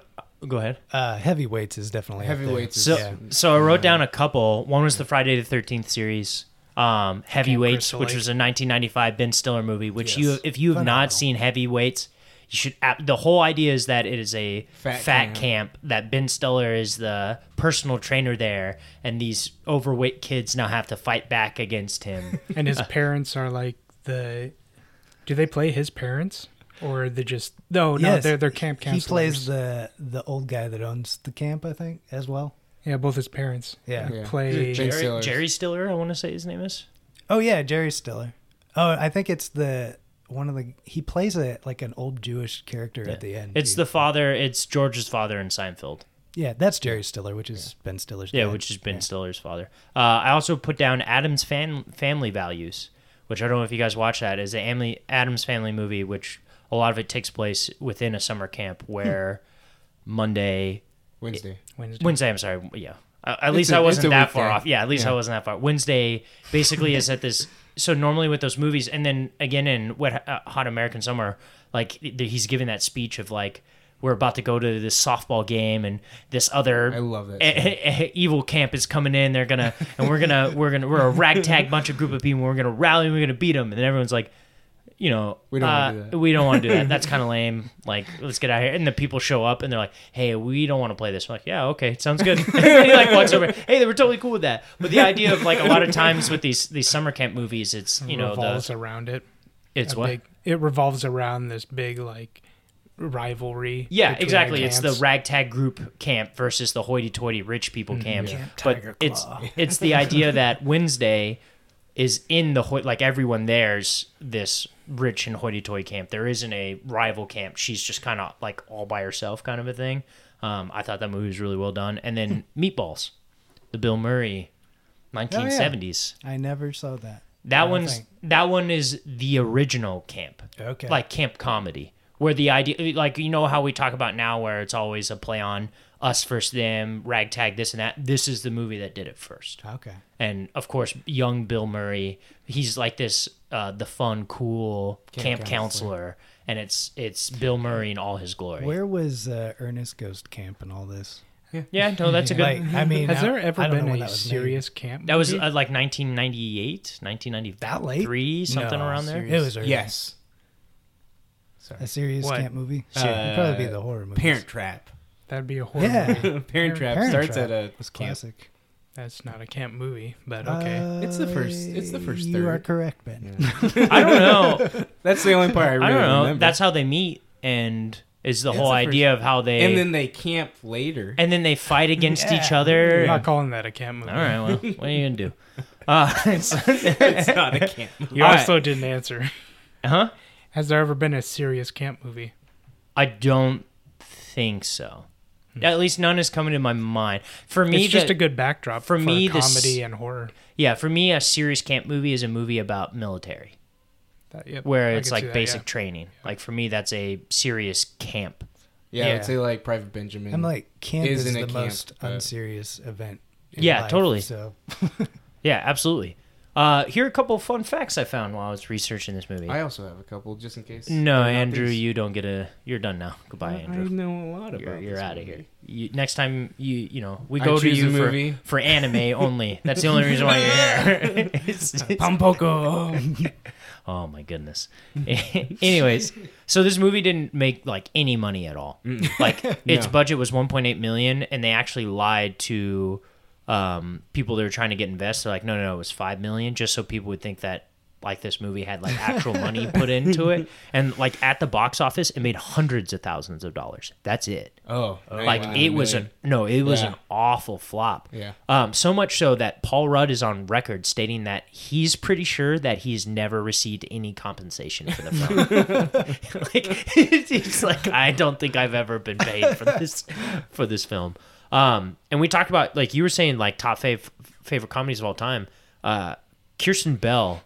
go ahead. Uh, heavyweights is definitely up there. Heavyweights is So, Yeah. so I wrote down a couple. One was the Friday the Thirteenth series, um, Heavyweights, Crystal which Lake. was a 1995 Ben Stiller movie. Which Yes. you, if you have not seen Heavyweights, you should. ab- The whole idea is that it is a Fat fat, camp. camp. That Ben Stiller is the personal trainer there, and these overweight kids now have to fight back against him. And his parents are like the. Do they play his parents, or they just no no Yes, they're they're camp camp. He plays the the old guy that owns the camp, I think, as well. yeah both his parents. Yeah. Yeah. Play Jerry, Stiller's. Jerry Stiller, I want to say his name is. Oh yeah, Jerry Stiller. Oh, I think it's the one of the he plays a like an old Jewish character at the end. It's too. the father. It's George's father in Seinfeld. yeah, that's Jerry Stiller, which is Ben Stiller's. Yeah, dad. which is Ben Yeah. Stiller's father. Uh, I also put down Addams fan, Family Values, which I don't know if you guys watch that. Is Amly, Addams Family movie, which a lot of it takes place within a summer camp where Monday, Wednesday. Wednesday. Wednesday. I'm sorry, yeah. Uh, at It's least a- I wasn't that far off. Yeah, at least I wasn't that far. Wednesday basically is at this. So normally with those movies, and then again in Wet uh, Hot American Summer, like he's giving that speech of like we're about to go to this softball game, and this other I love that. e- e- evil camp is coming in. They're gonna and we're gonna we're gonna we're a ragtag bunch of group of people. We're gonna rally. and We're gonna beat them. And then everyone's like, you know, We don't uh, wanna do that. We don't want to do that. That's kind of lame. Like, let's get out of here. And the people show up and they're like, hey, we don't want to play this. We're like, yeah, okay, sounds good. and he like walks over. Hey, they were totally cool with that. But the idea of like a lot of times with these these summer camp movies, it's you know the revolves the around it. it's what. big- it revolves around this big like rivalry. Yeah, exactly. It's the ragtag group camp versus the hoity-toity rich people camp. Camp but it's it's the idea that Wednesday is in the hoi- like everyone there's this rich and hoity-toity camp. There isn't a rival camp. She's just kind of like all by herself, kind of a thing. Um, I thought that movie was really well done. And then Meatballs, the Bill Murray, 1970s. I never saw that. That one's think. that one is the original camp Okay. like camp comedy where the idea like you know how we talk about now where it's always a play on us versus them ragtag this and that this is the movie that did it first Okay. and of course young bill murray he's like this uh the fun cool camp, Camp counselor. and it's it's bill murray in all his glory Where was uh, Ernest Ghost Camp and all this? yeah no that's a good Like, I mean, Has I- there ever I don't know been a that was made. serious camp? that was uh, like 1998 1993 That late? something No, around there It was early. Yes. A serious What? camp movie. Uh, It'd probably be the horror movie. Parent Trap. That'd be a horror Yeah. movie. Parent Trap Parent starts Trap at a was camp. classic. That's not a camp movie, but okay. It's the first- it's the first You are third. correct, Ben. i don't know That's the only part I really i don't know remember. that's how they meet and Is the It's whole the first- idea of how they and then they camp later. and then they fight against each Yeah. other. I'm not calling that a camp movie. All right, well, what are you gonna do? Uh, it's not a camp. Movie. You All right. also didn't answer. huh? Has there ever been a serious camp movie? I don't think so. Hmm. At least none is coming to my mind. For me, it's just the- a good backdrop for for, me, this- comedy and horror. yeah. For me, a serious camp movie is a movie about military, That, yep, where I it's like that, basic yeah. training. Like for me, that's a serious camp. Yeah, Yeah. I'd say like Private Benjamin. I'm like, camp is is, in a the camp, most but- unserious event. in Yeah, life, totally. So Yeah, absolutely. Uh, here are a couple of fun facts I found while I was researching this movie. I also have a couple just in case. no, Andrew, these. you don't get a. You're done now. Goodbye, I Andrew. I know a lot about. You're, you're out of here. You, next time you you know we go to you a for, for anime only. That's the only reason why you're here. It's- it's- Pom Poko. oh my goodness. Anyways, so this movie didn't make like any money at all. Like its No. budget was 1.8 million, and they actually lied to um, people that are trying to get invested. Like, no, no, no, it was five million, just so people would think that like this movie had like actual money put into it. And like at the box office, it made hundreds of thousands of dollars. That's it. Oh, like wow, it was a no, it was Yeah. an awful flop. Yeah. Um, so much so that Paul Rudd is on record stating that he's pretty sure that he's never received any compensation for the film. like it's like I don't think I've ever been paid for this for this film. Um, and we talked about like you were saying like top fav- favorite comedies of all time. Uh, Kristen Bell.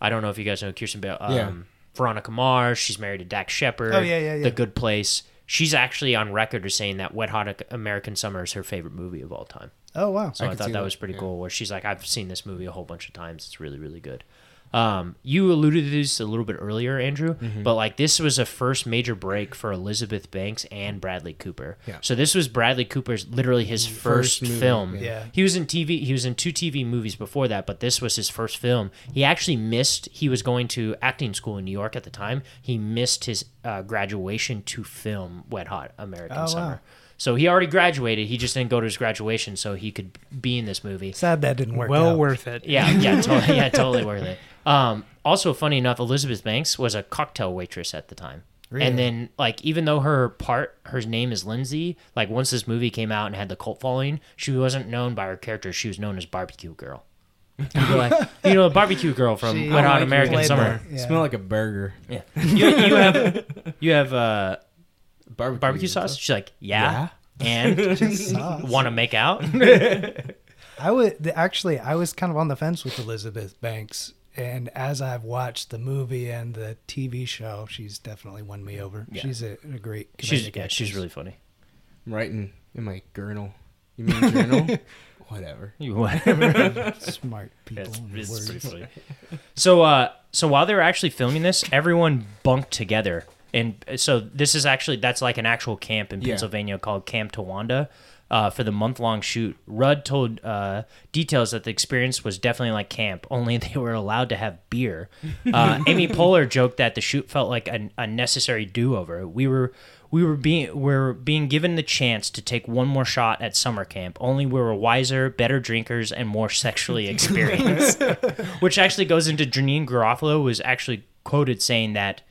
I don't know if you guys know Kristen Bell. Um, Yeah. Veronica Mars. She's married to Dax Shepard. Oh, yeah, yeah, yeah. The Good Place. She's actually on record as saying that Wet Hot American Summer is her favorite movie of all time. oh wow. So I, could thought that, that, was pretty yeah. cool. Where she's like, I've seen this movie a whole bunch of times. It's really, really good. Um, you alluded to this a little bit earlier, Andrew, Mm-hmm. but like this was a first major break for Elizabeth Banks and Bradley Cooper. Yeah. So this was Bradley Cooper's literally his first, First film. yeah. Yeah. He was in TV. He was in two TV movies before that, but this was his first film. He actually missed. He was going to acting school in New York at the time. He missed his uh, graduation to film Wet Hot American Oh, wow. Summer. So he already graduated. He just didn't go to his graduation, so he could be in this movie. Sad that didn't work. Well out. worth it. Yeah, yeah, totally, yeah, totally worth it. Um, also, funny enough, Elizabeth Banks was a cocktail waitress at the time. Really? And then, like, even though her part, her name is Lindsay, like, once this movie came out and had the cult following, she wasn't known by her character. She was known as Barbecue Girl. Like, you know, the Barbecue Girl from She- Wet Hot like American Summer. the- yeah. Smell like a burger. Yeah. You, you have, you have uh, Barbecue, barbecue sauce? She's like, yeah. And want to make out? I would actually. I was kind of on the fence with Elizabeth Banks, and as I've watched the movie and the TV show, she's definitely won me over. Yeah. She's a, a great. She's, comedic yeah, she's really funny. I'm writing in my journal. You mean journal? Whatever. You whatever. smart people. It's, and it's words. pretty funny. So, uh, so while they were actually filming this, everyone bunked together, and so this is actually that's like an actual camp in Yeah. Pennsylvania called Camp Towanda. Uh, for the month long shoot, Rudd told uh, details that the experience was definitely like camp, only they were allowed to have beer. Uh, Amy Poehler joked that the shoot felt like a, a necessary do over. We were we were being we were being given the chance to take one more shot at summer camp. Only we were wiser, better drinkers, and more sexually experienced. Which actually goes into Janeane Garofalo was actually quoted saying that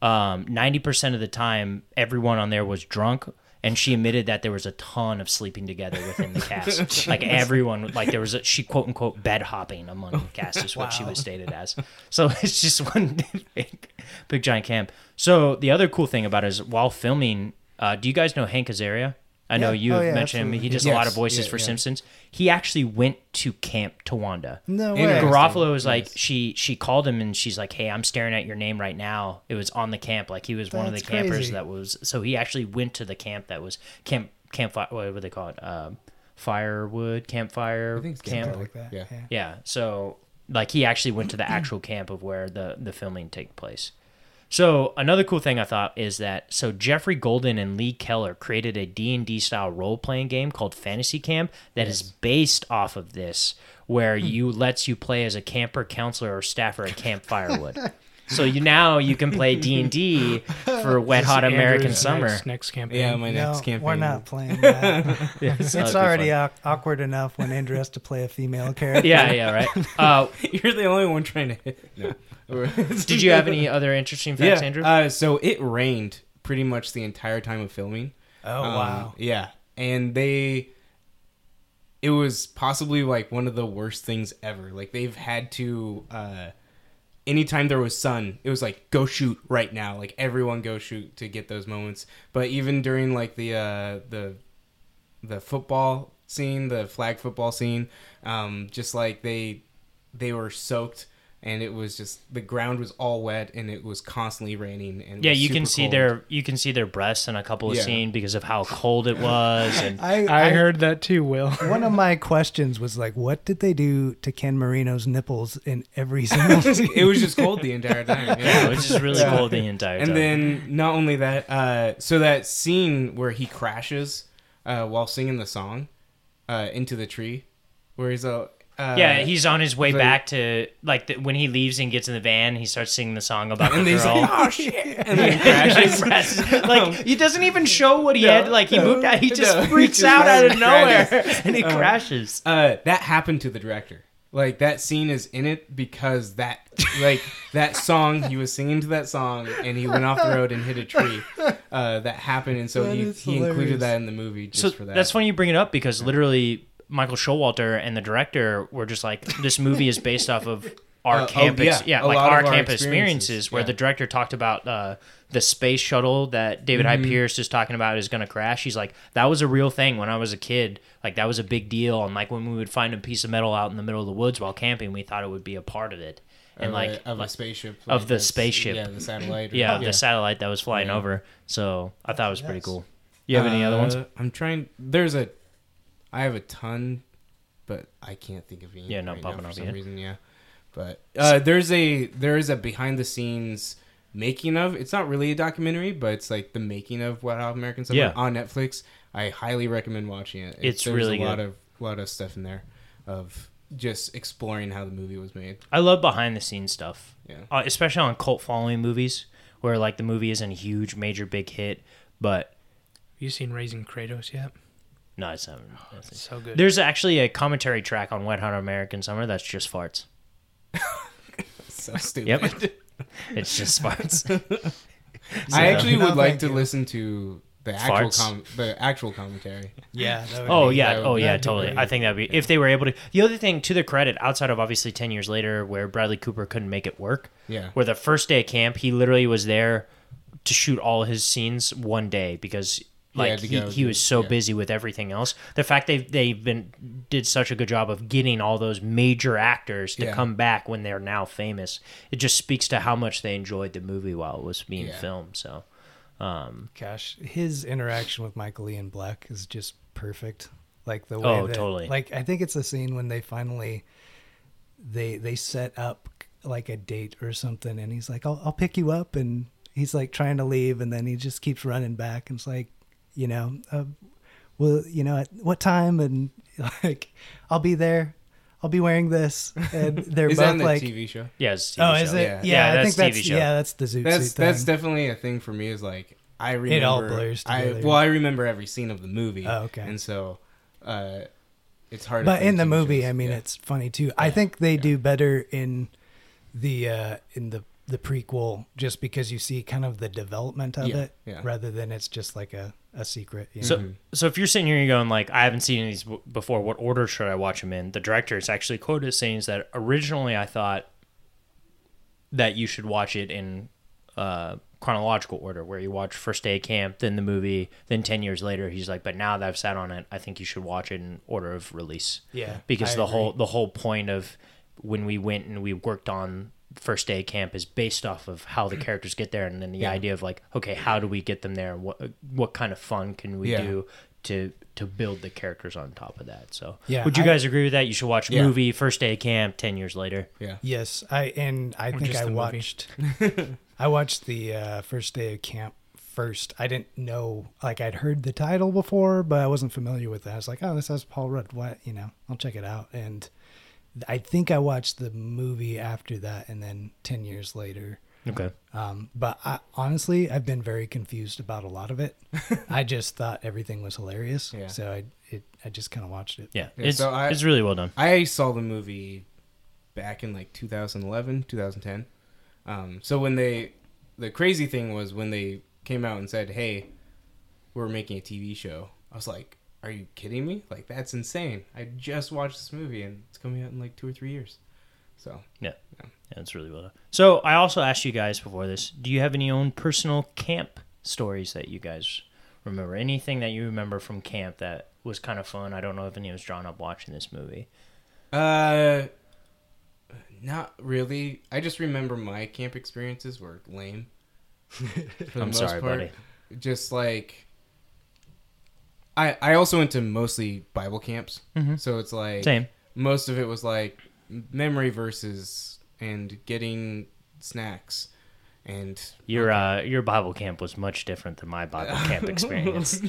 um, 90% of the time everyone on there was drunk and she admitted that there was a ton of sleeping together within the cast. Like everyone like there was a she quote unquote bed hopping among the cast is what she was stated as. So it's just one big, big giant camp. So the other cool thing about it is while filming uh, do you guys know hank azaria I know Yeah. you Oh, yeah, mentioned him. He absolutely. does a lot of voices Yeah, for yeah. Simpsons. He actually went to Camp Towanda. No way. Interesting. Garofalo was like Nice. she she called him and she's like, "Hey, I'm staring at your name right now." It was on the camp, like he was one of the That's campers crazy. that was. So he actually went to the camp that was camp campfire. What would they call it? Um, firewood campfire I think it's camp. like that. Yeah. Yeah. Yeah. So like he actually went to the actual camp of where the the filming take place. So another cool thing I thought is that so Jeffrey Golden and Lee Keller created a D&D style role playing game called Fantasy Camp that is based off of this where you lets you play as a camper counselor or staffer at Camp Firewood. so you now you can play D&D for Wet Hot American Andrew's Summer. Next, next campaign. Yeah, my No, next campaign. we're not playing that. It's it's already au- awkward enough when Andrew has to play a female character. Yeah, yeah, right. Uh, You're the only one trying to hit. No. did you have any other interesting facts, yeah. Andrew? Uh, so it rained pretty much the entire time of filming. Oh Um, wow. Yeah, and they. It was possibly like one of the worst things ever. Like they've had to. uh Anytime there was sun, it was like go shoot right now. Like everyone go shoot to get those moments. But even during like the uh the the football scene, the flag football scene, um, just like they they were soaked and it was just the ground was all wet and it was constantly raining and Yeah, you can see cold. their you can see their breasts in a couple of Yeah. scenes because of how cold it was, and I, I heard that too, Will. one of my questions was like, what did they do to Ken Marino's nipples in every single scene? it was just cold the entire time. yeah, Yeah. it was just really Yeah. cold the entire time. and then not only that, uh, so that scene where he crashes uh, while singing the song uh, into the tree, where he's a uh, yeah, he's on his way the- back to like the, when he leaves and gets in the van. He starts singing the song about and the he's girl. like, oh shit, and then he crashes. crashes. like he doesn't even show what he No, had. Like he no, moved out. He just no, he freaks just out out of crashes. nowhere and he Uh, crashes. Uh, that happened to the director. Like that scene is in it because that like that song he was singing to that song and he went off the road and hit a tree. Uh, that happened and so That he, he included that in the movie just So for that. that's funny you bring it up because literally Michael Showalter and the director were just like, this movie is based off of our Uh, oh, yeah, yeah, like our of our campus experiences, experiences, where yeah. the director talked about uh, the space shuttle that David Mm-hmm. Hyde Pierce is talking about is going to crash. He's like, that was a real thing when I was a kid. Like that was a big deal, and like when we would find a piece of metal out in the middle of the woods while camping, we thought it would be a part of it. And Of a- like, of like- a spaceship of the spaceship. yeah the satellite or- yeah, the satellite that was flying Yeah. over. So I thought it was pretty cool. You have any other ones? Uh, I'm trying. There's a. I have a ton, but I can't think of any. Yeah, not right now popping for up some yet. reason. Yeah, but uh, there's a there is a behind the scenes making of. It's not really a documentary, but it's like the making of Wet Hot American Summer Yeah. on Netflix. I highly recommend watching it. It's there's really a lot good. of lot of stuff in there of just exploring how the movie was made. I love behind the scenes stuff. Yeah. uh, especially on cult following movies where like the movie isn't a huge major big hit but You seen Raising Kratos yet? No it's not It's so good. there's actually a commentary track on wet hot american summer that's just farts So stupid. Yep. it's just farts I actually No, would like to you. listen to the actual Farts? com- the actual commentary. yeah. that would oh be- yeah that would oh yeah that'd be totally great. i think that'd be if they were able to the other thing to their credit outside of obviously 10 years later where bradley cooper couldn't make it work Yeah. where the first day of camp he literally was there to shoot all his scenes one day because like to he, he was so yeah. busy with everything else the fact they've they've been did such a good job of getting all those major actors to Yeah. come back when they're now famous it just speaks to how much they enjoyed the movie while it was being Yeah. filmed so um Gosh, his interaction with Michael Ian Black is just perfect. Like the way Oh, that, totally. Like I think it's the scene when they finally they they set up like a date or something, and he's like, "I'll I'll pick you up," and he's like trying to leave, and then he just keeps running back, and it's like, you know, uh, well, you know, at what time, and like, I'll be there. I'll be wearing this, and they're Is that both in the like, TV show? yeah it's a TV "Oh, is show. it? Yeah. Yeah, Yeah, I that's think that's TV show. yeah, that's the zoot That's suit that's thing." definitely a thing for me. Is like I remember It all blurs I together. well, I remember every scene of the movie. Oh, okay. And so, uh, it's hard. but find in the TV movie shows. i mean Yeah. it's funny too i think they yeah. do better in the uh in the the prequel just because you see kind of the development of Yeah, it yeah. rather than it's just like a a secret you know? So, Mhm. so if you're sitting here and you're going like, I haven't seen these before. What order should I watch them in? The director is actually quoted as saying that originally I thought that you should watch it in uh, chronological order, where you watch first day of camp, then the movie, then ten years later. He's like, but now that I've sat on it, I think you should watch it in order of release yeah because I the agree. whole the whole point of when we went and we worked on first day of camp is based off of how the characters get there and then the Yeah. idea of like okay how do we get them there? What what kind of fun can we Yeah. do to to build the characters on top of that? So Yeah, would you I- guys agree with that? You should watch Yeah. movie first day of camp 10 years later. Yeah. yes i and i Or think i watched i watched the uh first day of camp first. I didn't know like i'd heard the title before but i wasn't familiar with it. I was like oh this has paul rudd. What? You know i'll check it out. And i think i watched the movie after that and then 10 years later okay Um, but I, honestly, I've been very confused about a lot of it. I just thought everything was hilarious, Yeah. so I it I just kind of watched it. yeah, Yeah, it's so I- it's really well done I saw the movie back in like 2011, 2010. Um, so when they, the crazy thing was when they came out and said, "Hey, we're making a TV show," I was like, "Are you kidding me? Like that's insane! I just watched this movie and it's coming out in like two or three years." So Yeah, yeah, that's really well done. So I also asked you guys before this: Do you have any own personal camp stories that you guys remember? Anything that you remember from camp that was kind of fun? I don't know if any was drawn up watching this movie. Uh, not really. I just remember my camp experiences were lame. for the I'm most sorry, part. buddy. Just like I, I also went to mostly Bible camps, Mhm. so it's like Same. most of it was like memory verses and getting snacks, and Your uh, your Bible camp was much different than my Bible camp experience.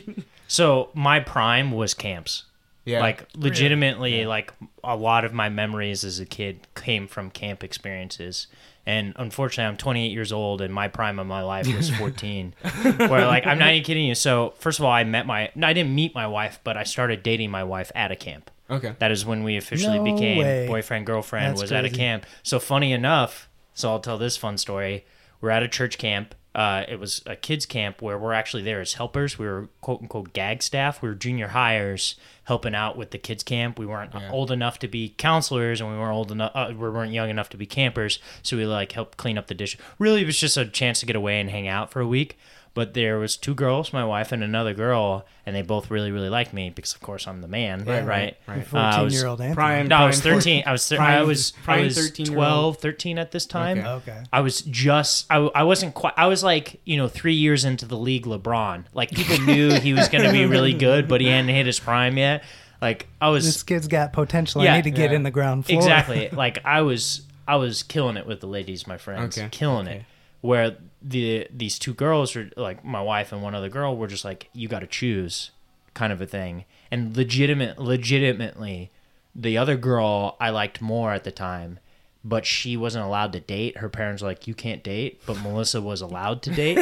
so my prime was camps. yeah, Like legitimately, like a lot of my memories as a kid came from camp experiences. And unfortunately, I'm 28 years old, and my prime of my life was 14. where like I'm not even kidding you. So first of all, I met my no, I didn't meet my wife, but I started dating my wife at a camp. okay, That is when we officially No became way. boyfriend girlfriend. That's was at a camp. So funny enough, so I'll tell this fun story. We're at a church camp. Uh, it was a kids camp where we're actually there as helpers. We were quote unquote gag staff. We were junior hires helping out with the kids camp. We weren't Yeah. old enough to be counselors, and we weren't old enough. Uh, we weren't young enough to be campers. So we like helped clean up the dish. Really, it was just a chance to get away and hang out for a week. But there was two girls, my wife and another girl, and they both really, really liked me because, of course, I'm the man, Yeah, right? right, Uh, I 14 was- year old Anthony. prime. no, I was 13. I was thir- I prime- was I was 13-year-old. 12, 13 at this time. Okay. Okay. I was just I, I wasn't quite I was like, you know, 3 years into the league LeBron. Like people knew he was going to be really good, but he hadn't hit his prime yet. Like I was This kid's got potential. Yeah. I need to get Yeah. in the ground floor. exactly like I was I was killing it with the ladies, my friends. Okay. Killing it. Okay. Where the these two girls are like my wife and one other girl were just like you got to choose kind of a thing. And legitimate legitimately the other girl I liked more at the time, but she wasn't allowed to date. Her parents were like you can't date, but Melissa was allowed to date.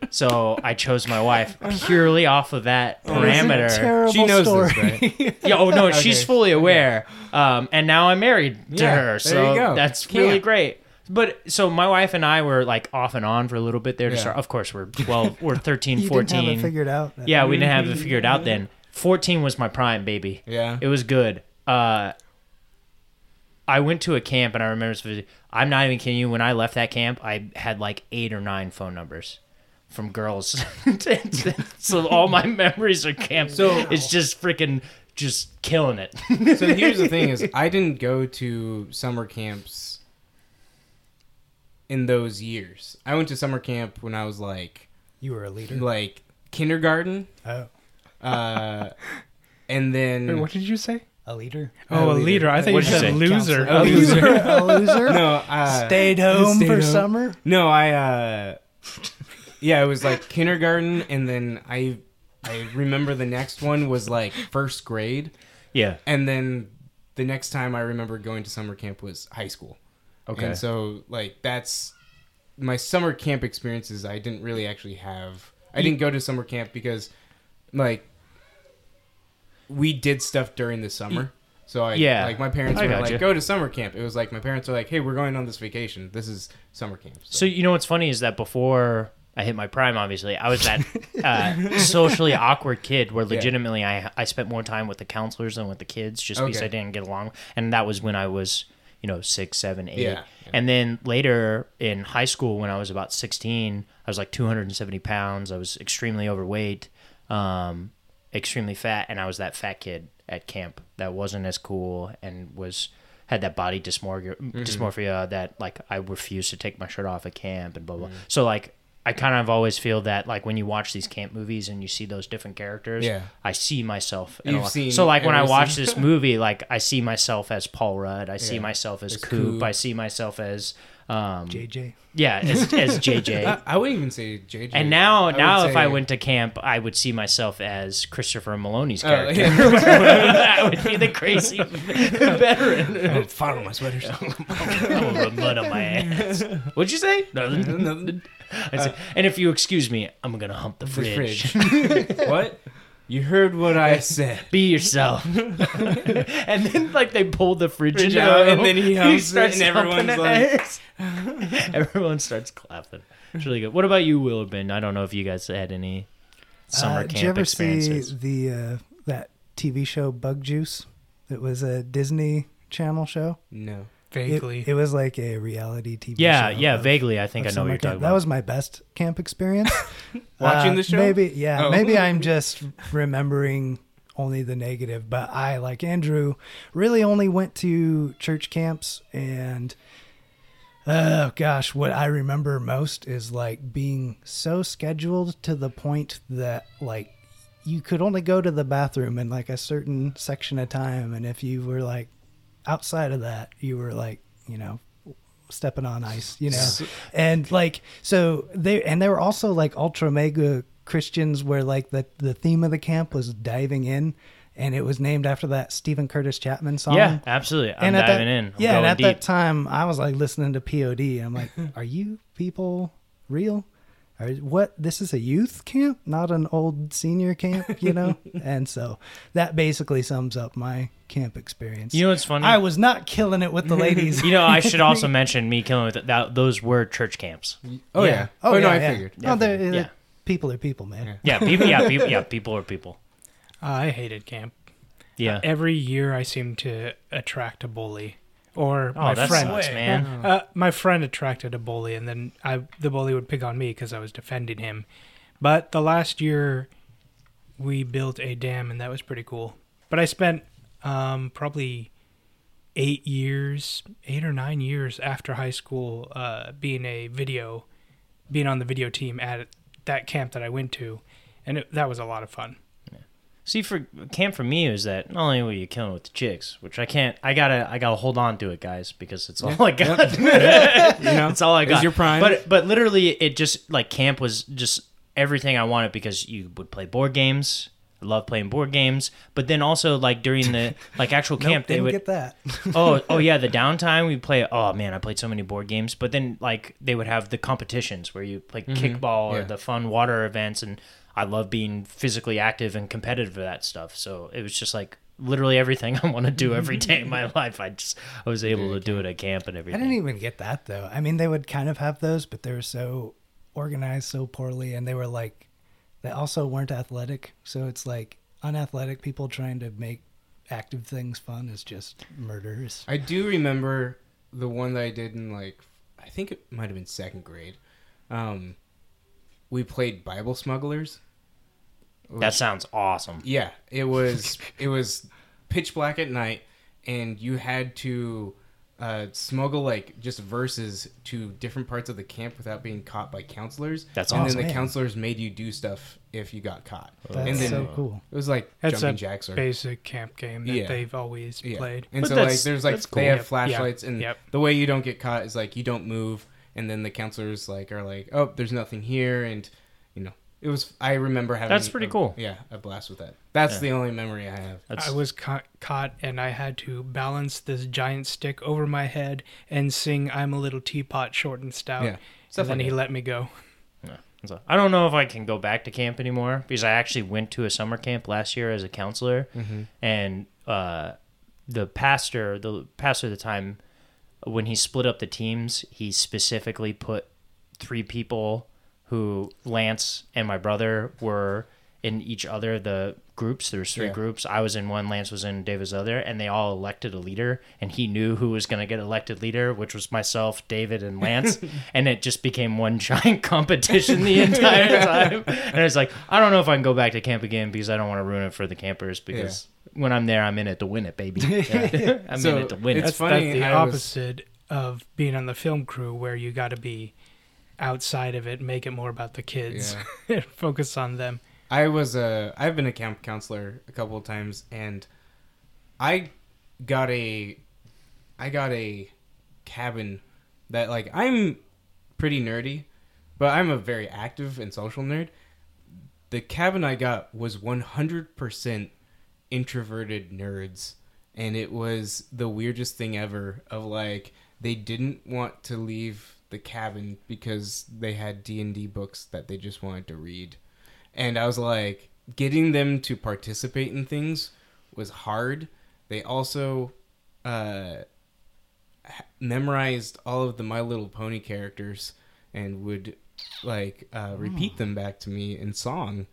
so I chose my wife purely off of that It's a parameter. terrible She knows story. this, right? Yeah, oh no, she's fully aware. Um, and now I'm married to Yeah, her, so you go. that's really great. But so my wife and I were like off and on for a little bit there to Yeah. start. Of course, we're 12, we're 13, You 14. didn't have it figured out. yeah, we didn't have it figured out then. 14 was my prime, baby. Yeah. It was good. Uh, I went to a camp and I remember, I'm not even kidding you. When I left that camp, I had like eight or nine phone numbers from girls. so all my memories are camp. So- it's just freaking just killing it. so here's the thing: is I didn't go to summer camps in those years. I went to summer camp when I was like You were a leader. like kindergarten, Oh, uh, and then Wait, what did you say? a leader. Oh, a leader. leader. I thought you What'd you said say? loser. A A loser. loser. a loser. no, uh, Stayed home stayed for home. summer. No, I uh yeah, it was like kindergarten and then I I remember the next one was like first grade yeah. and then the next time I remember going to summer camp was high school. Okay. And so like that's my summer camp experiences I didn't really actually have. I didn't go to summer camp because like we did stuff during the summer. So I Yeah. like my parents I were like go to summer camp. It was like my parents were like, "Hey, we're going on this vacation. This is summer camp." So you know what's funny is that before I hit my prime, obviously, I was that uh, socially awkward kid where legitimately I I spent more time with the counselors than with the kids just because Okay. I didn't get along, and that was when I was you know six, seven, eight, Yeah, yeah. and then later in high school when I was about sixteen, I was like two hundred and seventy pounds. I was extremely overweight, um, extremely fat, and I was that fat kid at camp that wasn't as cool and was had that body dysmorphia, dysmorphia that like I refused to take my shirt off at camp and blah blah. So like I kind of always feel that like when you watch these camp movies and you see those different characters, Yeah. I see myself. In You've lot. seen so like when I watch this movie, like I see myself as Paul Rudd, I see myself as As Coop, Coop. I see myself as um JJ. yeah as, as JJ. I, I wouldn't even say JJ. And now, would now, if say- I went to camp, I would see myself as Christopher Meloni's Oh, character. yeah. that would be the crazy veteran. Oh, follow my sweaters. I'm gonna put mud on my ass. What'd you say? Nothing. I said, and if you excuse me, I'm gonna hump the The fridge. fridge. what? You heard what I said. Be yourself. and then, like, they pull the fridge, Fridge out, out, and then he humps it, starts and everyone's like- everyone starts clapping. It's really good. What about you, Willowbin? I don't know if you guys had any summer Uh, camp did you ever experiences. see the uh, that TV show Bug Juice? It was a Disney Channel show. No. It, Vaguely. it was like a reality TV yeah, show. yeah, of- vaguely. I think I know what you're talking camp. about. That was my best camp experience. Watching Uh, the show? Maybe, yeah. Oh. Maybe I'm just remembering only the negative, but I, like Andrew, really only went to church camps and. Oh gosh, what I remember most is like being so scheduled to the point that like you could only go to the bathroom in like a certain section of time and if you were like outside of that, you were like, you know, stepping on ice, you know. and like so they and they were also like ultra mega Christians where like the the theme of the camp was diving in and it was named after that Steven Curtis Chapman song. yeah, absolutely. I'm at diving that, in. I'm yeah, and at deep. that time I was like listening to POD and I'm like, are you people real? Are, what this is a youth camp, not an old senior camp, you know? and so that basically sums up my camp experience. You know what's funny? I was not killing it with the ladies. you know, I should also mention me killing with that. Those were church camps. Oh yeah. Oh, oh, no, I figured. Oh, they're, Yeah. people are people, man. Yeah, people. Yeah, people. Yeah, people are people. I hated camp. Yeah. Every year I seem to attract a bully. Or Oh, my that friend. sucks, man. Uh, my friend attracted a bully, and then I the bully would pick on me because I was defending him. But the last year, we built a dam, and that was pretty cool. But I spent um, probably eight years, eight or nine years after high school, uh, being a video, being on the video team at that camp that I went to, and it, that was a lot of fun. See, for camp for me is that not only were you killing with the chicks, which I can't, I gotta, I gotta hold on to it, guys, because it's all I got. You know, it's all I got. your prime. But but literally, it just like camp was just everything I wanted because you would play board games. I love playing board games, but then also like during the like actual Nope, camp, they didn't would get that. oh oh yeah the downtime we play oh man i played so many board games but then like they would have the competitions where you play mm-hmm. kickball or Yeah. the fun water events and i love being physically active and competitive for that stuff so it was just like literally everything i want to do every day in my life i just i was able to do it at camp and everything. I didn't even get that though. I mean, they would kind of have those, but they were so organized so poorly, and they were like, they also weren't athletic. So it's like unathletic people trying to make active things fun is just murders. I do remember the one that I did in like I think it might have been second grade. Um, we played Bible Smugglers. That sounds awesome Yeah, it was it was pitch black at night, and you had to uh, smuggle like just verses to different parts of the camp without being caught by counselors. That's and awesome. then the Man. counselors made you do stuff if you got caught. That's and then so cool. it was like That's jumping a jacks or basic camp game that Yeah. they've always Yeah. played. And But so like there's like that's they have Yep. flashlights and Yep. the way you don't get caught is like you don't move and then the counselors like are like, "Oh, there's nothing here." And you know, it was I remember having That's pretty a- cool. Yeah, a blast with that. That's Yeah. the only memory I have. that's I was ca- caught and I had to balance this giant stick over my head and sing "I'm a little teapot, short and stout." Yeah. And then like he that. let me go. Yeah. So, I don't know if I can go back to camp anymore because I actually went to a summer camp last year as a counselor, Mm-hmm. and uh, the pastor, the pastor at the time, when he split up the teams, he specifically put three people who Lance and my brother were in each other the groups. There was three Yeah. groups. I was in one, Lance was in, Dave was other, and they all elected a leader. And he knew who was going to get elected leader, which was myself, David, and Lance. and it just became one giant competition the entire time. And it's like I don't know if I can go back to camp again because I don't want to ruin it for the campers because. When I'm there, I'm in it to win it, baby. I'm So, in it to win it. It's That's, funny that's the how I was- opposite of being on the film crew, where you got to be outside of it, make it more about the kids, and focus on them. I was a I've been a camp counselor a couple of times and I got a I got a cabin that like I'm pretty nerdy, but I'm a very active and social nerd. The cabin I got was 100% introverted nerds and it was the weirdest thing ever of like they didn't want to leave the cabin because they had D&D books that they just wanted to read and I was like, getting them to participate in things was hard. They also uh, memorized all of the My Little Pony characters and would like uh, repeat them back to me in song,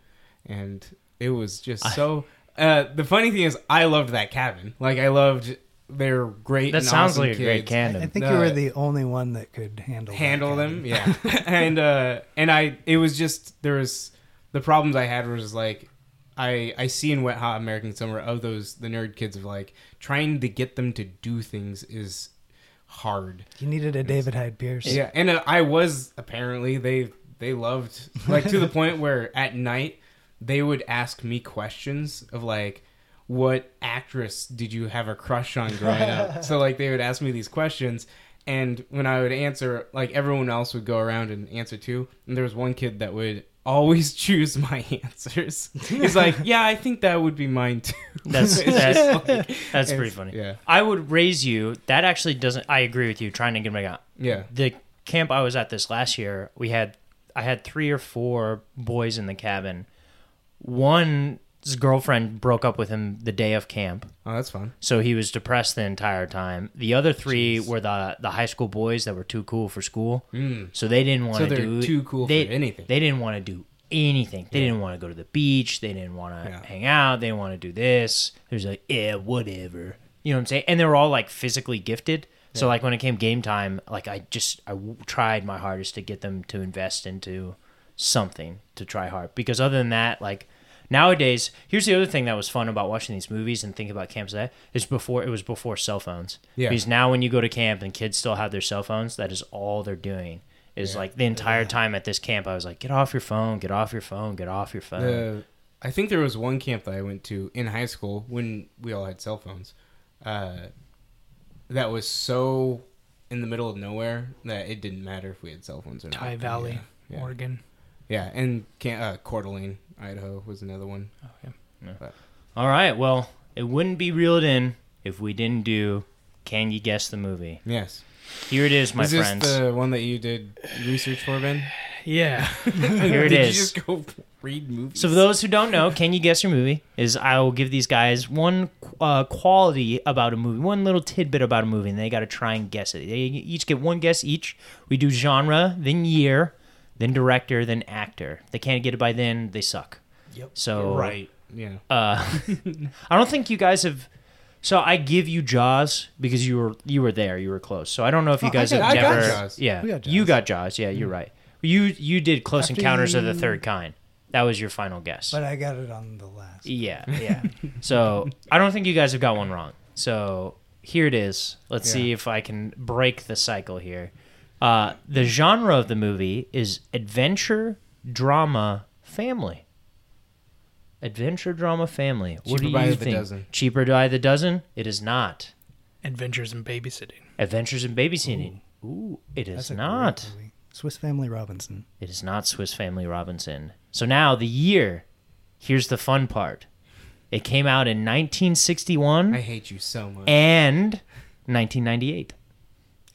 and it was just so. Uh, the funny thing is, I loved that cabin. Like I loved. They're great. That and sounds awesome like a great kids. canon. I think Uh, you were the only one that could handle handle them yeah and uh and i it was just there was the problems i had was like i i see in wet hot american summer of those the nerd kids of like trying to get them to do things is hard You needed a David Hyde Pierce. yeah and uh, i was apparently they they loved like to the point where at night they would ask me questions of like what actress did you have a crush on growing up so like they would ask me these questions and when i would answer like everyone else would go around and answer too and there was one kid that would always choose my answers he's like yeah i think that would be mine too That's that's, like- that's pretty funny. yeah I would raise you. That actually doesn't. I agree with you. Trying to get my out. yeah The camp I was at this last year, we had I had three or four boys in the cabin. One's girlfriend broke up with him the day of camp, oh that's fun so he was depressed the entire time. The other three were the the high school boys that were too cool for school, mm. so they didn't want to they're do too cool they, for anything They didn't want to do anything. They didn't want to go to the beach. They didn't want to Yeah. hang out. They didn't want to do this. There's like, yeah, whatever. You know what I'm saying? And they were all like physically gifted. So like when it came game time, like I just I w- tried my hardest to get them to invest into something to try hard. Because other than that, like nowadays, here's the other thing that was fun about watching these movies and thinking about camps that is before it was before cell phones. Yeah. Because now when you go to camp and kids still have their cell phones, that is all they're doing. Is like the entire time at this camp, I was like, get off your phone, get off your phone, get off your phone. The, I think there was one camp that I went to in high school when we all had cell phones. Uh, that was so in the middle of nowhere that it didn't matter if we had cell phones or not. Tygh Valley, Yeah, yeah. Oregon. Yeah, and can, uh, Coeur d'Alene, Idaho was another one. Oh, yeah. All right, well, it wouldn't be reeled in if we didn't do Can You Guess the Movie? Yes. Here it is, my is this friends. the one that you did research for, Ben? Yeah. Here it did is. you just go read movies? So for those who don't know, can you guess your movie? Is I will give these guys one uh, quality about a movie, one little tidbit about a movie, and they got to try and guess it. They each get one guess each. We do genre, then year, then director, then actor. They can't get it by then, they suck. Yep. So right. Yeah. Uh, I don't think you guys have. So I give you Jaws because you were you were there, you were close. So I don't know if you Oh, I guys got- have I got never. Jaws. Yeah, got you got Jaws. Yeah, you're right. You you did Close After Encounters of the Third Kind. That was your final guess. But I got it on the last. Yeah, yeah. so I don't think you guys have got one wrong. So here it is. Let's see if I can break the cycle here. Uh, the genre of the movie is adventure, drama, family. Adventure, drama, family. what Cheaper do you by the think? dozen. Cheaper by the dozen? It is not. Adventures in Babysitting. Adventures in Babysitting. Ooh, it is That's a great not. Swiss Family Robinson. It is not Swiss Family Robinson. So now the year. Here's the fun part. It came out in 1961 I hate you so much. and 1998.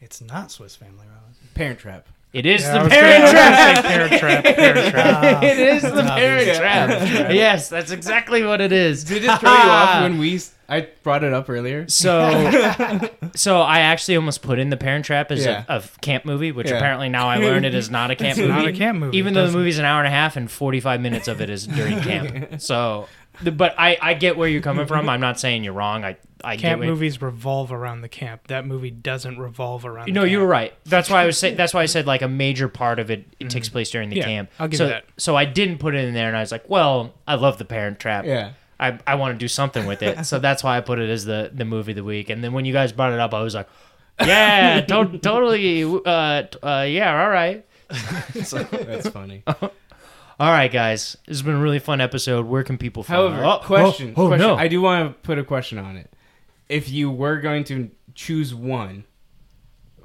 It's not Swiss Family Robinson. Parent Trap. It is Yeah, the Parent Trap. I was gonna say Parent Trap. Parent Trap. Ah, It is the It's Parent. Trap. Yes, that's exactly what it is. Did it throw you off when we? I brought it up earlier. So, so I actually almost put in the Parent Trap as Yeah. a, a camp movie, which Yeah. apparently now I learned it is not a camp It's movie. not a camp movie. Even though the doesn't- movie's an hour and a half and 45 minutes of it is during camp. So, the- but I, I get where you're coming from. I'm not saying you're wrong. I, I Camp get movies revolve around the camp. That movie doesn't revolve around. No, the you camp. were right. That's why I was saying. That's why I said like a major part of it, it takes place during the Yeah, camp. I'll give so, you that. So I didn't put it in there, and I was like, well, I love the Parent Trap. Yeah. I, I want to do something with it. So that's why I put it as the, the movie of the week. And then when you guys brought it up, I was like, yeah, to- totally. Uh, t- uh, yeah, all right. That's funny. All right, guys. This has been a really fun episode. Where can people find However, Oh, question. Oh, oh, question. no. I do want to put a question on it. If you were going to choose one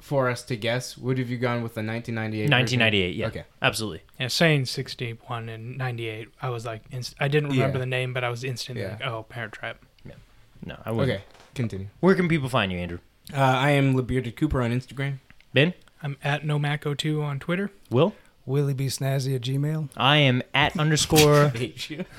for us to guess, would have you gone with the 1998? version? 1998, yeah. Okay. Absolutely. Yeah, saying 61 and 98, I was like, inst- I didn't remember Yeah. the name, but I was instantly Yeah. like, oh, Parent Trap. Yeah. No, I wouldn't. Okay. Continue. Where can people find you, Andrew? Uh, I am LeBearded Cooper on Instagram. Ben? I'm at nomac02 on Twitter. Will? Willie B. Snazzy at Gmail. I am at underscore hate you.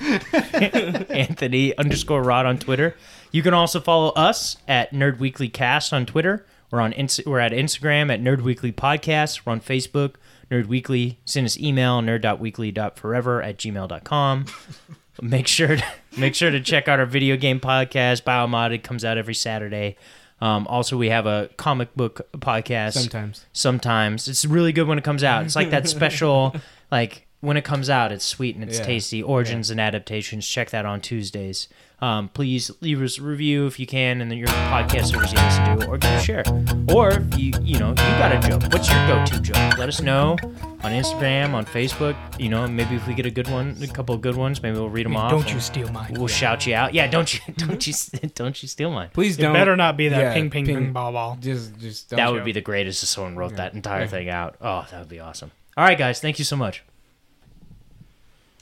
Anthony underscore Rod on Twitter. You can also follow us at Nerd Weekly Cast on Twitter. We're on we're at Instagram at Nerd Weekly Podcast. We're on Facebook, Nerd Weekly. Send us email nerd.weekly.forever at gmail.com. make sure to, make sure to check out our video game podcast. Biomodded comes out every Saturday. Um, also, we have a comic book podcast. Sometimes. Sometimes it's really good when it comes out. It's like that special, like when it comes out, it's sweet and it's Yeah. tasty. Origins and adaptations. Check that on Tuesdays. Um, please leave us a review if you can, and then your podcast service you listen to, or give a share. Or if you you know you got a joke. What's your go-to joke? Let us know on Instagram, on Facebook. You know, maybe if we get a good one, a couple of good ones, maybe we'll read them off. Don't you steal mine. We'll shout you out. Yeah, don't you don't you don't you steal mine. Please don't. better not be that yeah, ping, ping, ping, ball, ball. Just, just don't That show. would be the greatest if someone wrote that entire thing out. Oh, that would be awesome. All right, guys, thank you so much.